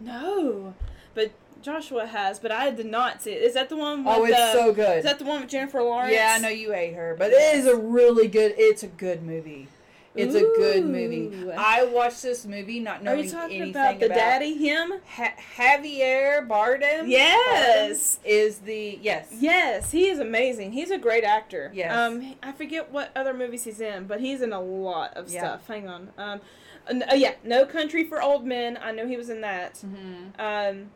No, but Joshua has, but I did not see it. Is that the one? With, Oh, it's uh, so good. Is that the one with Jennifer Lawrence? Yeah, I know you hate her, but it is a really good. It's a good movie. It's a good movie. I watched this movie not Are knowing you talking anything about the daddy? Him? Ha- Javier Bardem. Yes. Bardem is the yes. Yes, he is amazing. He's a great actor. Yes. Um, I forget what other movies he's in, but he's in a lot of Yeah. stuff. Hang on. Um, uh, yeah, No Country for Old Men. I know he was in that. Mm-hmm. Um,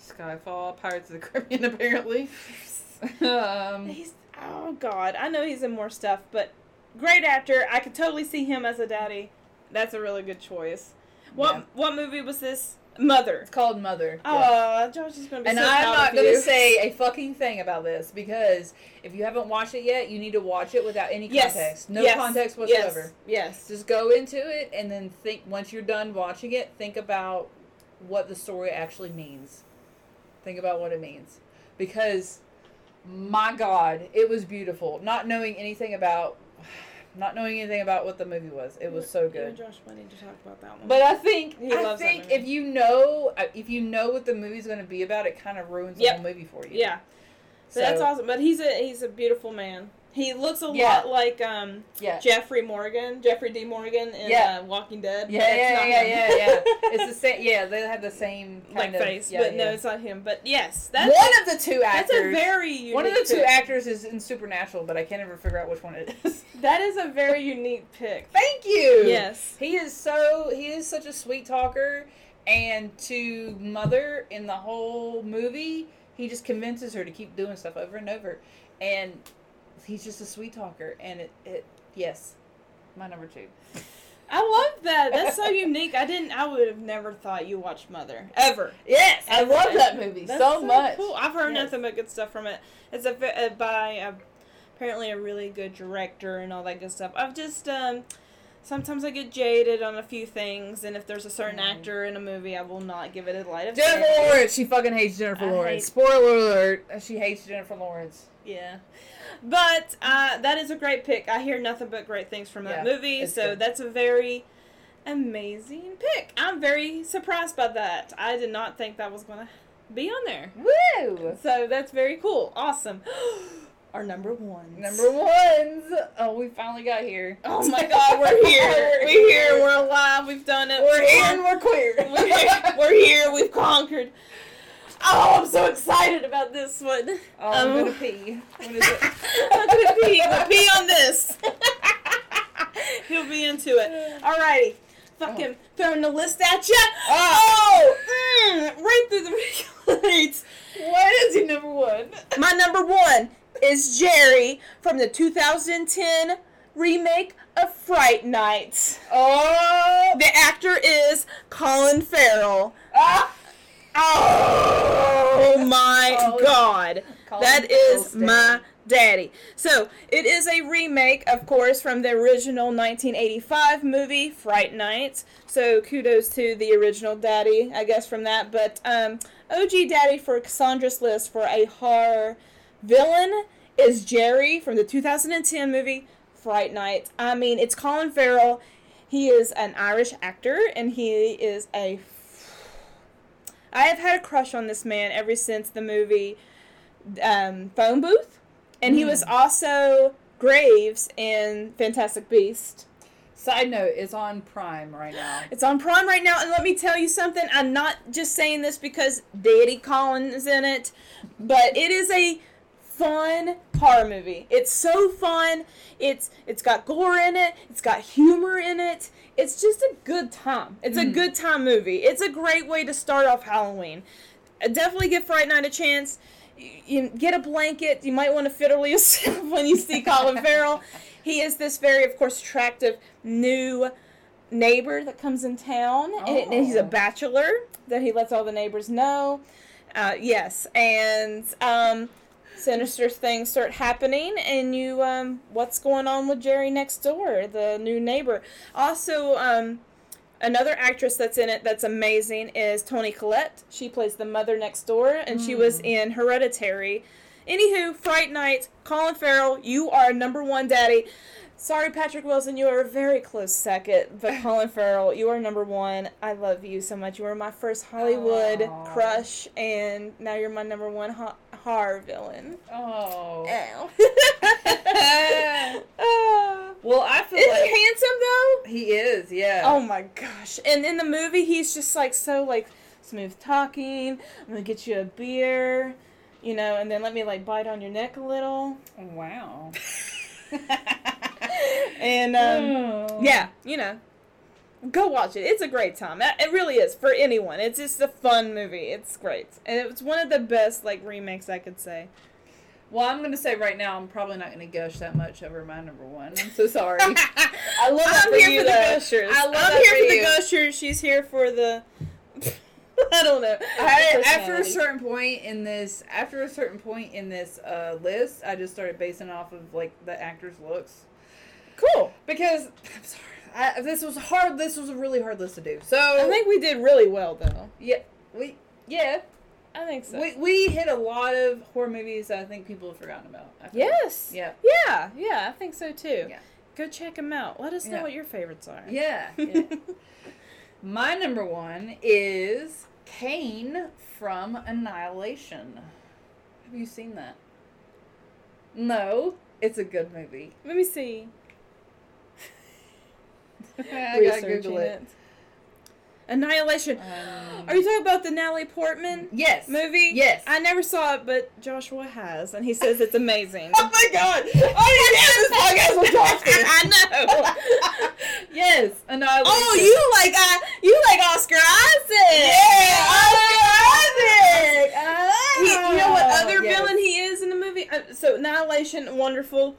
Skyfall, Pirates of the Caribbean, apparently. um, he's oh god, I know he's in more stuff, but great actor. I could totally see him as a daddy. That's a really good choice. What Yeah. what movie was this? Mother. it's called Mother. Oh, Josh is gonna be And so I'm not of going you. to say a fucking thing about this because if you haven't watched it yet, you need to watch it without any Yes. context. No Yes. context whatsoever. Yes. yes. Just go into it and then think, once you're done watching it, think about what the story actually means. Think about what it means. Because, my God, it was beautiful. Not knowing anything about. Not knowing anything about what the movie was, it was so You good. and Josh might need to talk about that one. But I think He I loves think if you know uh, if you know what the movie's going to be about, it kind of ruins the whole movie for you. yeah, so that's awesome. But he's a he's a beautiful man. He looks a Yeah. lot like um Yeah. Jeffrey Morgan, Jeffrey D. Morgan in Yeah. uh, Walking Dead. Yeah, yeah, yeah, yeah, yeah. It's the same. Yeah, they have the same like of face, but no, it's not him. But yes, that's one of the two that's actors. a very unique one of the two pick. actors is in Supernatural, but I can't ever figure out which one it is. That is a very unique pick. Thank you. Yes. he is so he is such a sweet talker, and to Mother in the whole movie, he just convinces her to keep doing stuff over and over, and he's just a sweet talker, and it, it yes, my number two. I love that. That's so unique. I didn't. I would have never thought you watched Mother ever. Yes, I Ever. love that movie That's so, much. Cool. I've heard Yes. nothing but good stuff from it. It's a, uh, by a, apparently a really good director and all that good stuff. I've just um, sometimes I get jaded on a few things, and if there's a certain Mhm. actor in a movie, I will not give it a light of Jennifer day. Lawrence, she fucking hates Jennifer I Lawrence. hate- Spoiler alert, she hates Jennifer Lawrence. Yeah. But uh, that is a great pick. I hear nothing but great things from that Yeah, movie, so good. that's a very amazing pick. I'm very surprised by that. I did not think that was going to be on there. Woo! So that's very cool. Awesome. Our number one. Number ones. Oh, we finally got here. Oh my god, we're here. We're here. We're alive. We've done it. We're here and we're queer. We're here. We're here. We've conquered. Oh, I'm so excited about this one. Oh, I'm Um, gonna pee. What is it? I'm gonna pee. We'll pee on this. He'll be into it. Alrighty. Fucking throwing the list at ya. Oh, mm, right through the regulars. What is your number one? My number one is Jerry from the 2010 remake of Fright Night. Oh, The actor is Colin Farrell. ah, Oh my Colin- god. Colin That Farrell's is my daddy. So, it is a remake, of course, from the original 1985 movie, Fright Night. So, kudos to the original daddy, I guess, from that. But, um, OG daddy for Cassandra's List for a horror villain is Jerry from the 2010 movie, Fright Night. I mean, it's Colin Farrell. He is an Irish actor, and he is a. I have had a crush on this man ever since the movie um, Phone Booth, and he was also Graves in Fantastic Beast. Side note, it's on Prime right now. It's on Prime right now, and let me tell you something. I'm not just saying this because Daddy Colin is in it, but it is a fun horror movie. It's so fun. It's it's got gore in it. It's got humor in it. It's just a good time. It's a good time movie. It's a great way to start off Halloween. Uh, Definitely give Fright Night a chance. You, you get a blanket. You might want to fiddle yourself when you see Colin Farrell. He is this very, of course, attractive new neighbor that comes in town, and, and he's a Oh. bachelor that he lets all the neighbors know. Uh, yes, and um, sinister things start happening, and you, um, what's going on with Jerry next door, the new neighbor? Also, um, another actress that's in it that's amazing is Toni Collette. She plays the mother next door, and she was in Hereditary. Anywho, Fright Night, Colin Farrell, you are number one daddy. Sorry, Patrick Wilson, you are a very close second, but Colin Farrell, you are number one. I love you so much. You were my first Hollywood Aw. crush, and now you're my number one ho- horror villain. Oh. Ow. Ah. well, I feel Is like he handsome though? He is, yeah. Oh my gosh! And in the movie, he's just like so like smooth talking. I'm gonna get you a beer, you know, and then let me like bite on your neck a little. Wow. and um, Oh. yeah, you know, go watch it. It's a great time. It really is for anyone. It's just a fun movie. It's great, and it's one of the best like remakes I could say. Well, I'm gonna say right now, I'm probably not gonna gush that much over my number one. I'm so sorry. I love I'm for here you, for the though. gushers. I love that here for for the gushers. She's here for the. I don't know. I, after a certain point in this, after a certain point in this uh, list, I just started basing off of like the actors' looks Cool. because I'm sorry, I, this was hard. This was a really hard list to do. So I think we did really well though. yeah, we yeah I think so. we we hit a lot of horror movies that I think people have forgotten about. Yes. Yeah. Yeah. Yeah. I think so too. Yeah. Go check them out. Let us know Yeah. what your favorites are. Yeah. yeah. My number one is Kane from Annihilation. Have you seen that? No, it's a good movie. Let me see. I Researching Google it. Annihilation. Um, Are you talking about the Natalie Portman yes. movie? Yes. I never saw it, but Joshua has, and he says it's amazing. Oh my god! I didn't have this podcast with Josh. I know. yes, Annihilation. Oh, you like uh, you like Oscar Isaac? Yeah, Oscar Isaac. He, you know what other Ah, Yes. villain he is in the movie? Uh, so Annihilation, wonderful.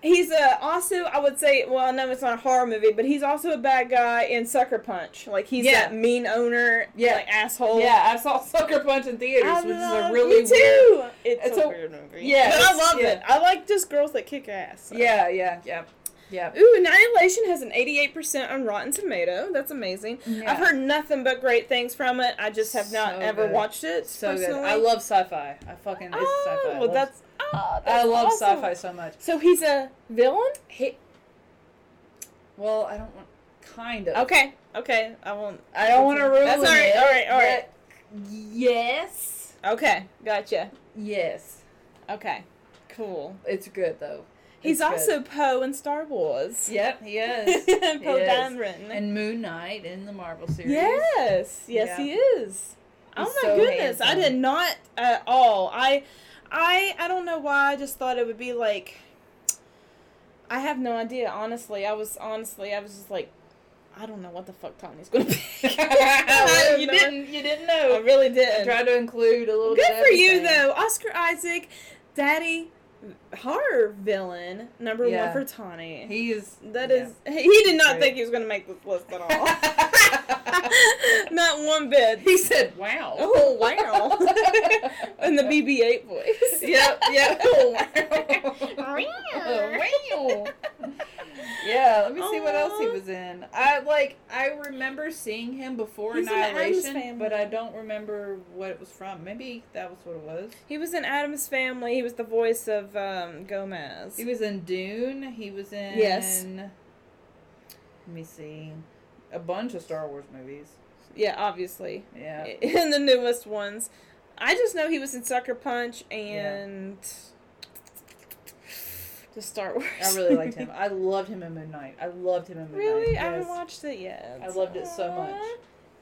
He's uh, also, I would say, well, I know it's not a horror movie, but he's also a bad guy in Sucker Punch. Like he's Yeah. that mean owner, Yeah. like asshole. Yeah, I saw Sucker Punch in theaters, I which is a really me too. It's, It's a, a- weird movie. yeah, but I love yeah. it. I like just girls that kick ass. so. Yeah, yeah, yeah, yeah. Ooh, Annihilation has an 88% on Rotten Tomato. That's amazing. Yeah. I've heard nothing but great things from it. I just have not So ever good. watched it. So good. I love sci-fi. I fucking it's Oh, sci-fi. I well, that's, oh, I love awesome. sci-fi so much. So he's a villain? He, well, I don't want kind of. Okay, okay. I won't. I don't want to ruin That's all right, it. all right, all right. Yes. Okay, gotcha. Yes. Okay, cool. It's good though. He's It's also Poe in Star Wars. Yep, he is. Poe Dameron. and Moon Knight in the Marvel series. Yes, yes, Yeah. he is. oh my so goodness, I did not at all. I, I, I don't know why. I just thought it would be like. I have no idea. Honestly, I was honestly, I was just like, I don't know what the fuck Tony's gonna be. You know. didn't. You didn't know. I really didn't. tried to include a little. Good for you though, Oscar Isaac, Daddy, horror villain number Yeah. one for Tawny. He is. That yeah. is, he did not Right. think he was gonna make this list at all. not one bit. he said, "Wow." Oh wow! In the BB-8 voice. Yep. Yep. Oh, wow. wow. Yeah, let me see what else he was in. I like I remember seeing him before He's in the Addams Annihilation, but I don't remember what it was from. Maybe that was what it was. He was in Addams Family. He was the voice of uh, um, Gomez. He was in Dune. He was in Yes. Let me see. A bunch of Star Wars movies. yeah, obviously. Yeah. In the newest ones. I just know he was in Sucker Punch and the Star Wars. I really liked him. I loved him in Moon Knight. I loved him in Moon Really? Knight. I haven't watched it yet. I loved it so much.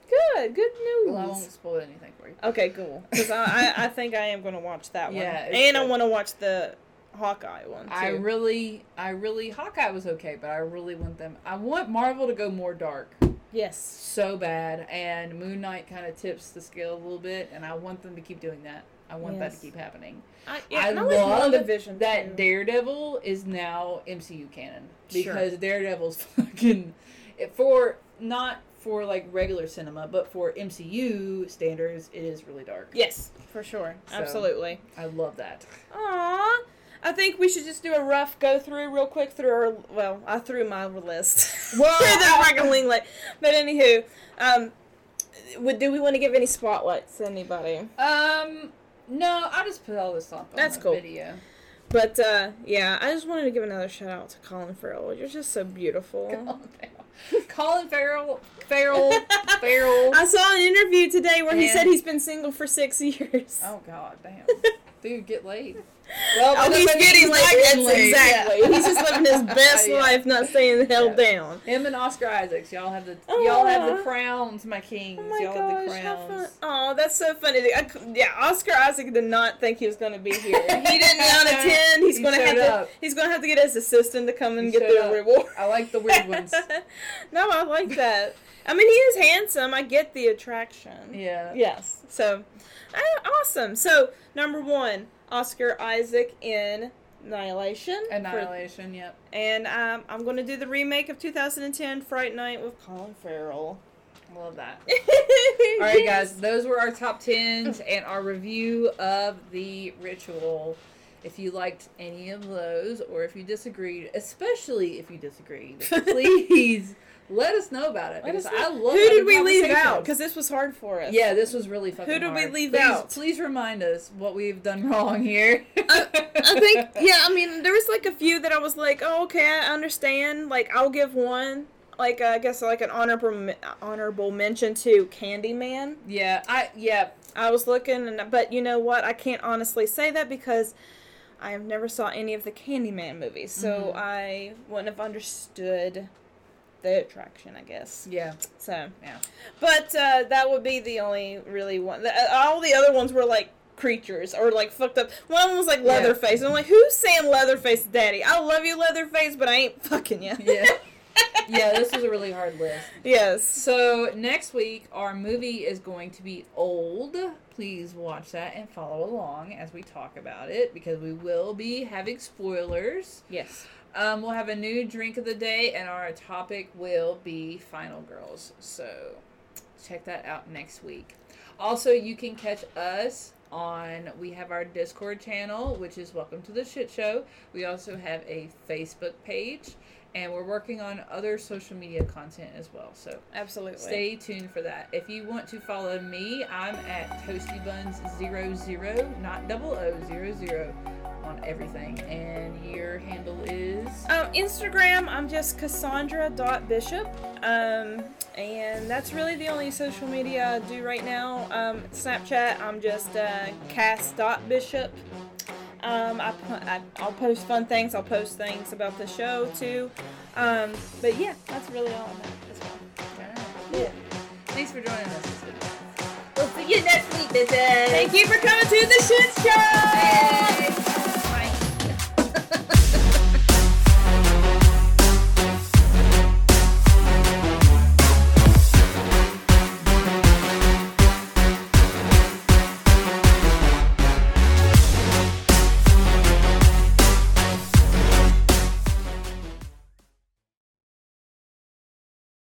Good, good news. Well, I won't spoil anything for you. Okay, cool. Because I, I, I think I am going to watch that one. Yeah, and I want to watch the Hawkeye one too. I really, I really, Hawkeye was okay, but I really want them. I want Marvel to go more dark yes. so bad, and Moon Knight kind of tips the scale a little bit, and I want them to keep doing that. I want that to keep happening. I, I and like love WandaVision, That too. Daredevil is now MCU canon Sure. because Daredevil's fucking for not for like regular cinema, but for MCU standards, it is really dark. Yes, for sure. So- Absolutely. I love that. Aww. I think we should just do a rough go through real quick through our well, I threw my list. Well, through the I- fucking link. But anywho, um would do we want to give any spotlights to anybody? Um, no, I just put all this up on That's cool. video. But uh yeah, I just wanted to give another shout out to Colin Farrell. You're just so beautiful. Colin Farrell, Farrell, Farrell. I saw an interview today where he said he's been single for six years. Oh God, damn, dude, get laid. Well, Oh, he's what getting like that's Finley. exactly. Yeah. He's just living his best Yeah. life, not staying held Yeah. down. Him and Oscar Isaacs, y'all have the y'all have the crowns, my kings. Oh my y'all have the gosh, how fun! crowns. Oh, that's so funny. I yeah, Oscar Isaac did not think he was going to be here. He didn't want to attend. He's He going to have showed to. He's going to have to get his assistant to come and He get showed the up. reward. I like the weird ones. no, I like that. I mean, he is handsome. I get the attraction. Yeah. Yes. So, uh, awesome. So, number one, Oscar Isaac in Annihilation. for- Annihilation. Yep. and um, I'm going to do the remake of 2010 Fright Night with Colin Farrell. I love that. All All right, guys. Those were our top tens and our review of the ritual. If you liked any of those, or if you disagreed, especially if you disagreed, please let us know about it Let because. I love. Who did we leave out? Because this was hard for us. Yeah, this was really fucking Who did we leave please, out? Please remind us what we've done wrong here. I think, yeah, I mean, there was like a few that I was like, oh, okay, I understand. Like, I'll give one, like, uh, I guess, like an honorable honorable mention to Candyman. yeah, I yeah. I was looking, and but you know what? I can't honestly say that because I have never saw any of the Candyman movies, so Mhm. I wouldn't have understood the attraction, I guess. Yeah, So, yeah. but uh, that would be the only really one. The, uh, all the other ones were like creatures or like fucked up. One was like Yeah. Leatherface. And I'm like, who's saying Leatherface, Daddy? I love you, Leatherface, but I ain't fucking you. Yeah. yeah, this was a really hard list. yes. So next week our movie is going to be old. Please watch that and follow along as we talk about it because we will be having spoilers. Yes. Um, we'll have a new drink of the day and our topic will be Final Girls. So check that out next week. Also, you can catch us on we have our Discord channel, which is Welcome to the Shit Show. We also have a Facebook page and we're working on other social media content as well. So Absolutely. Stay tuned for that. If you want to follow me, I'm at toastybuns00, not double O, zero zero on everything. And your handle is. Um, Instagram, I'm just Cassandra Cassandra.bishop. Um, and that's really the only social media I do right now. Um, Snapchat, I'm just uh, Cass.bishop. Um, I, I, I'll post fun things. I'll post things about the show too. Um, but yeah, that's really all I'm at as well. Yeah. Thanks for joining us this week. We'll see you next week, bitches. Thank you for coming to the shit show.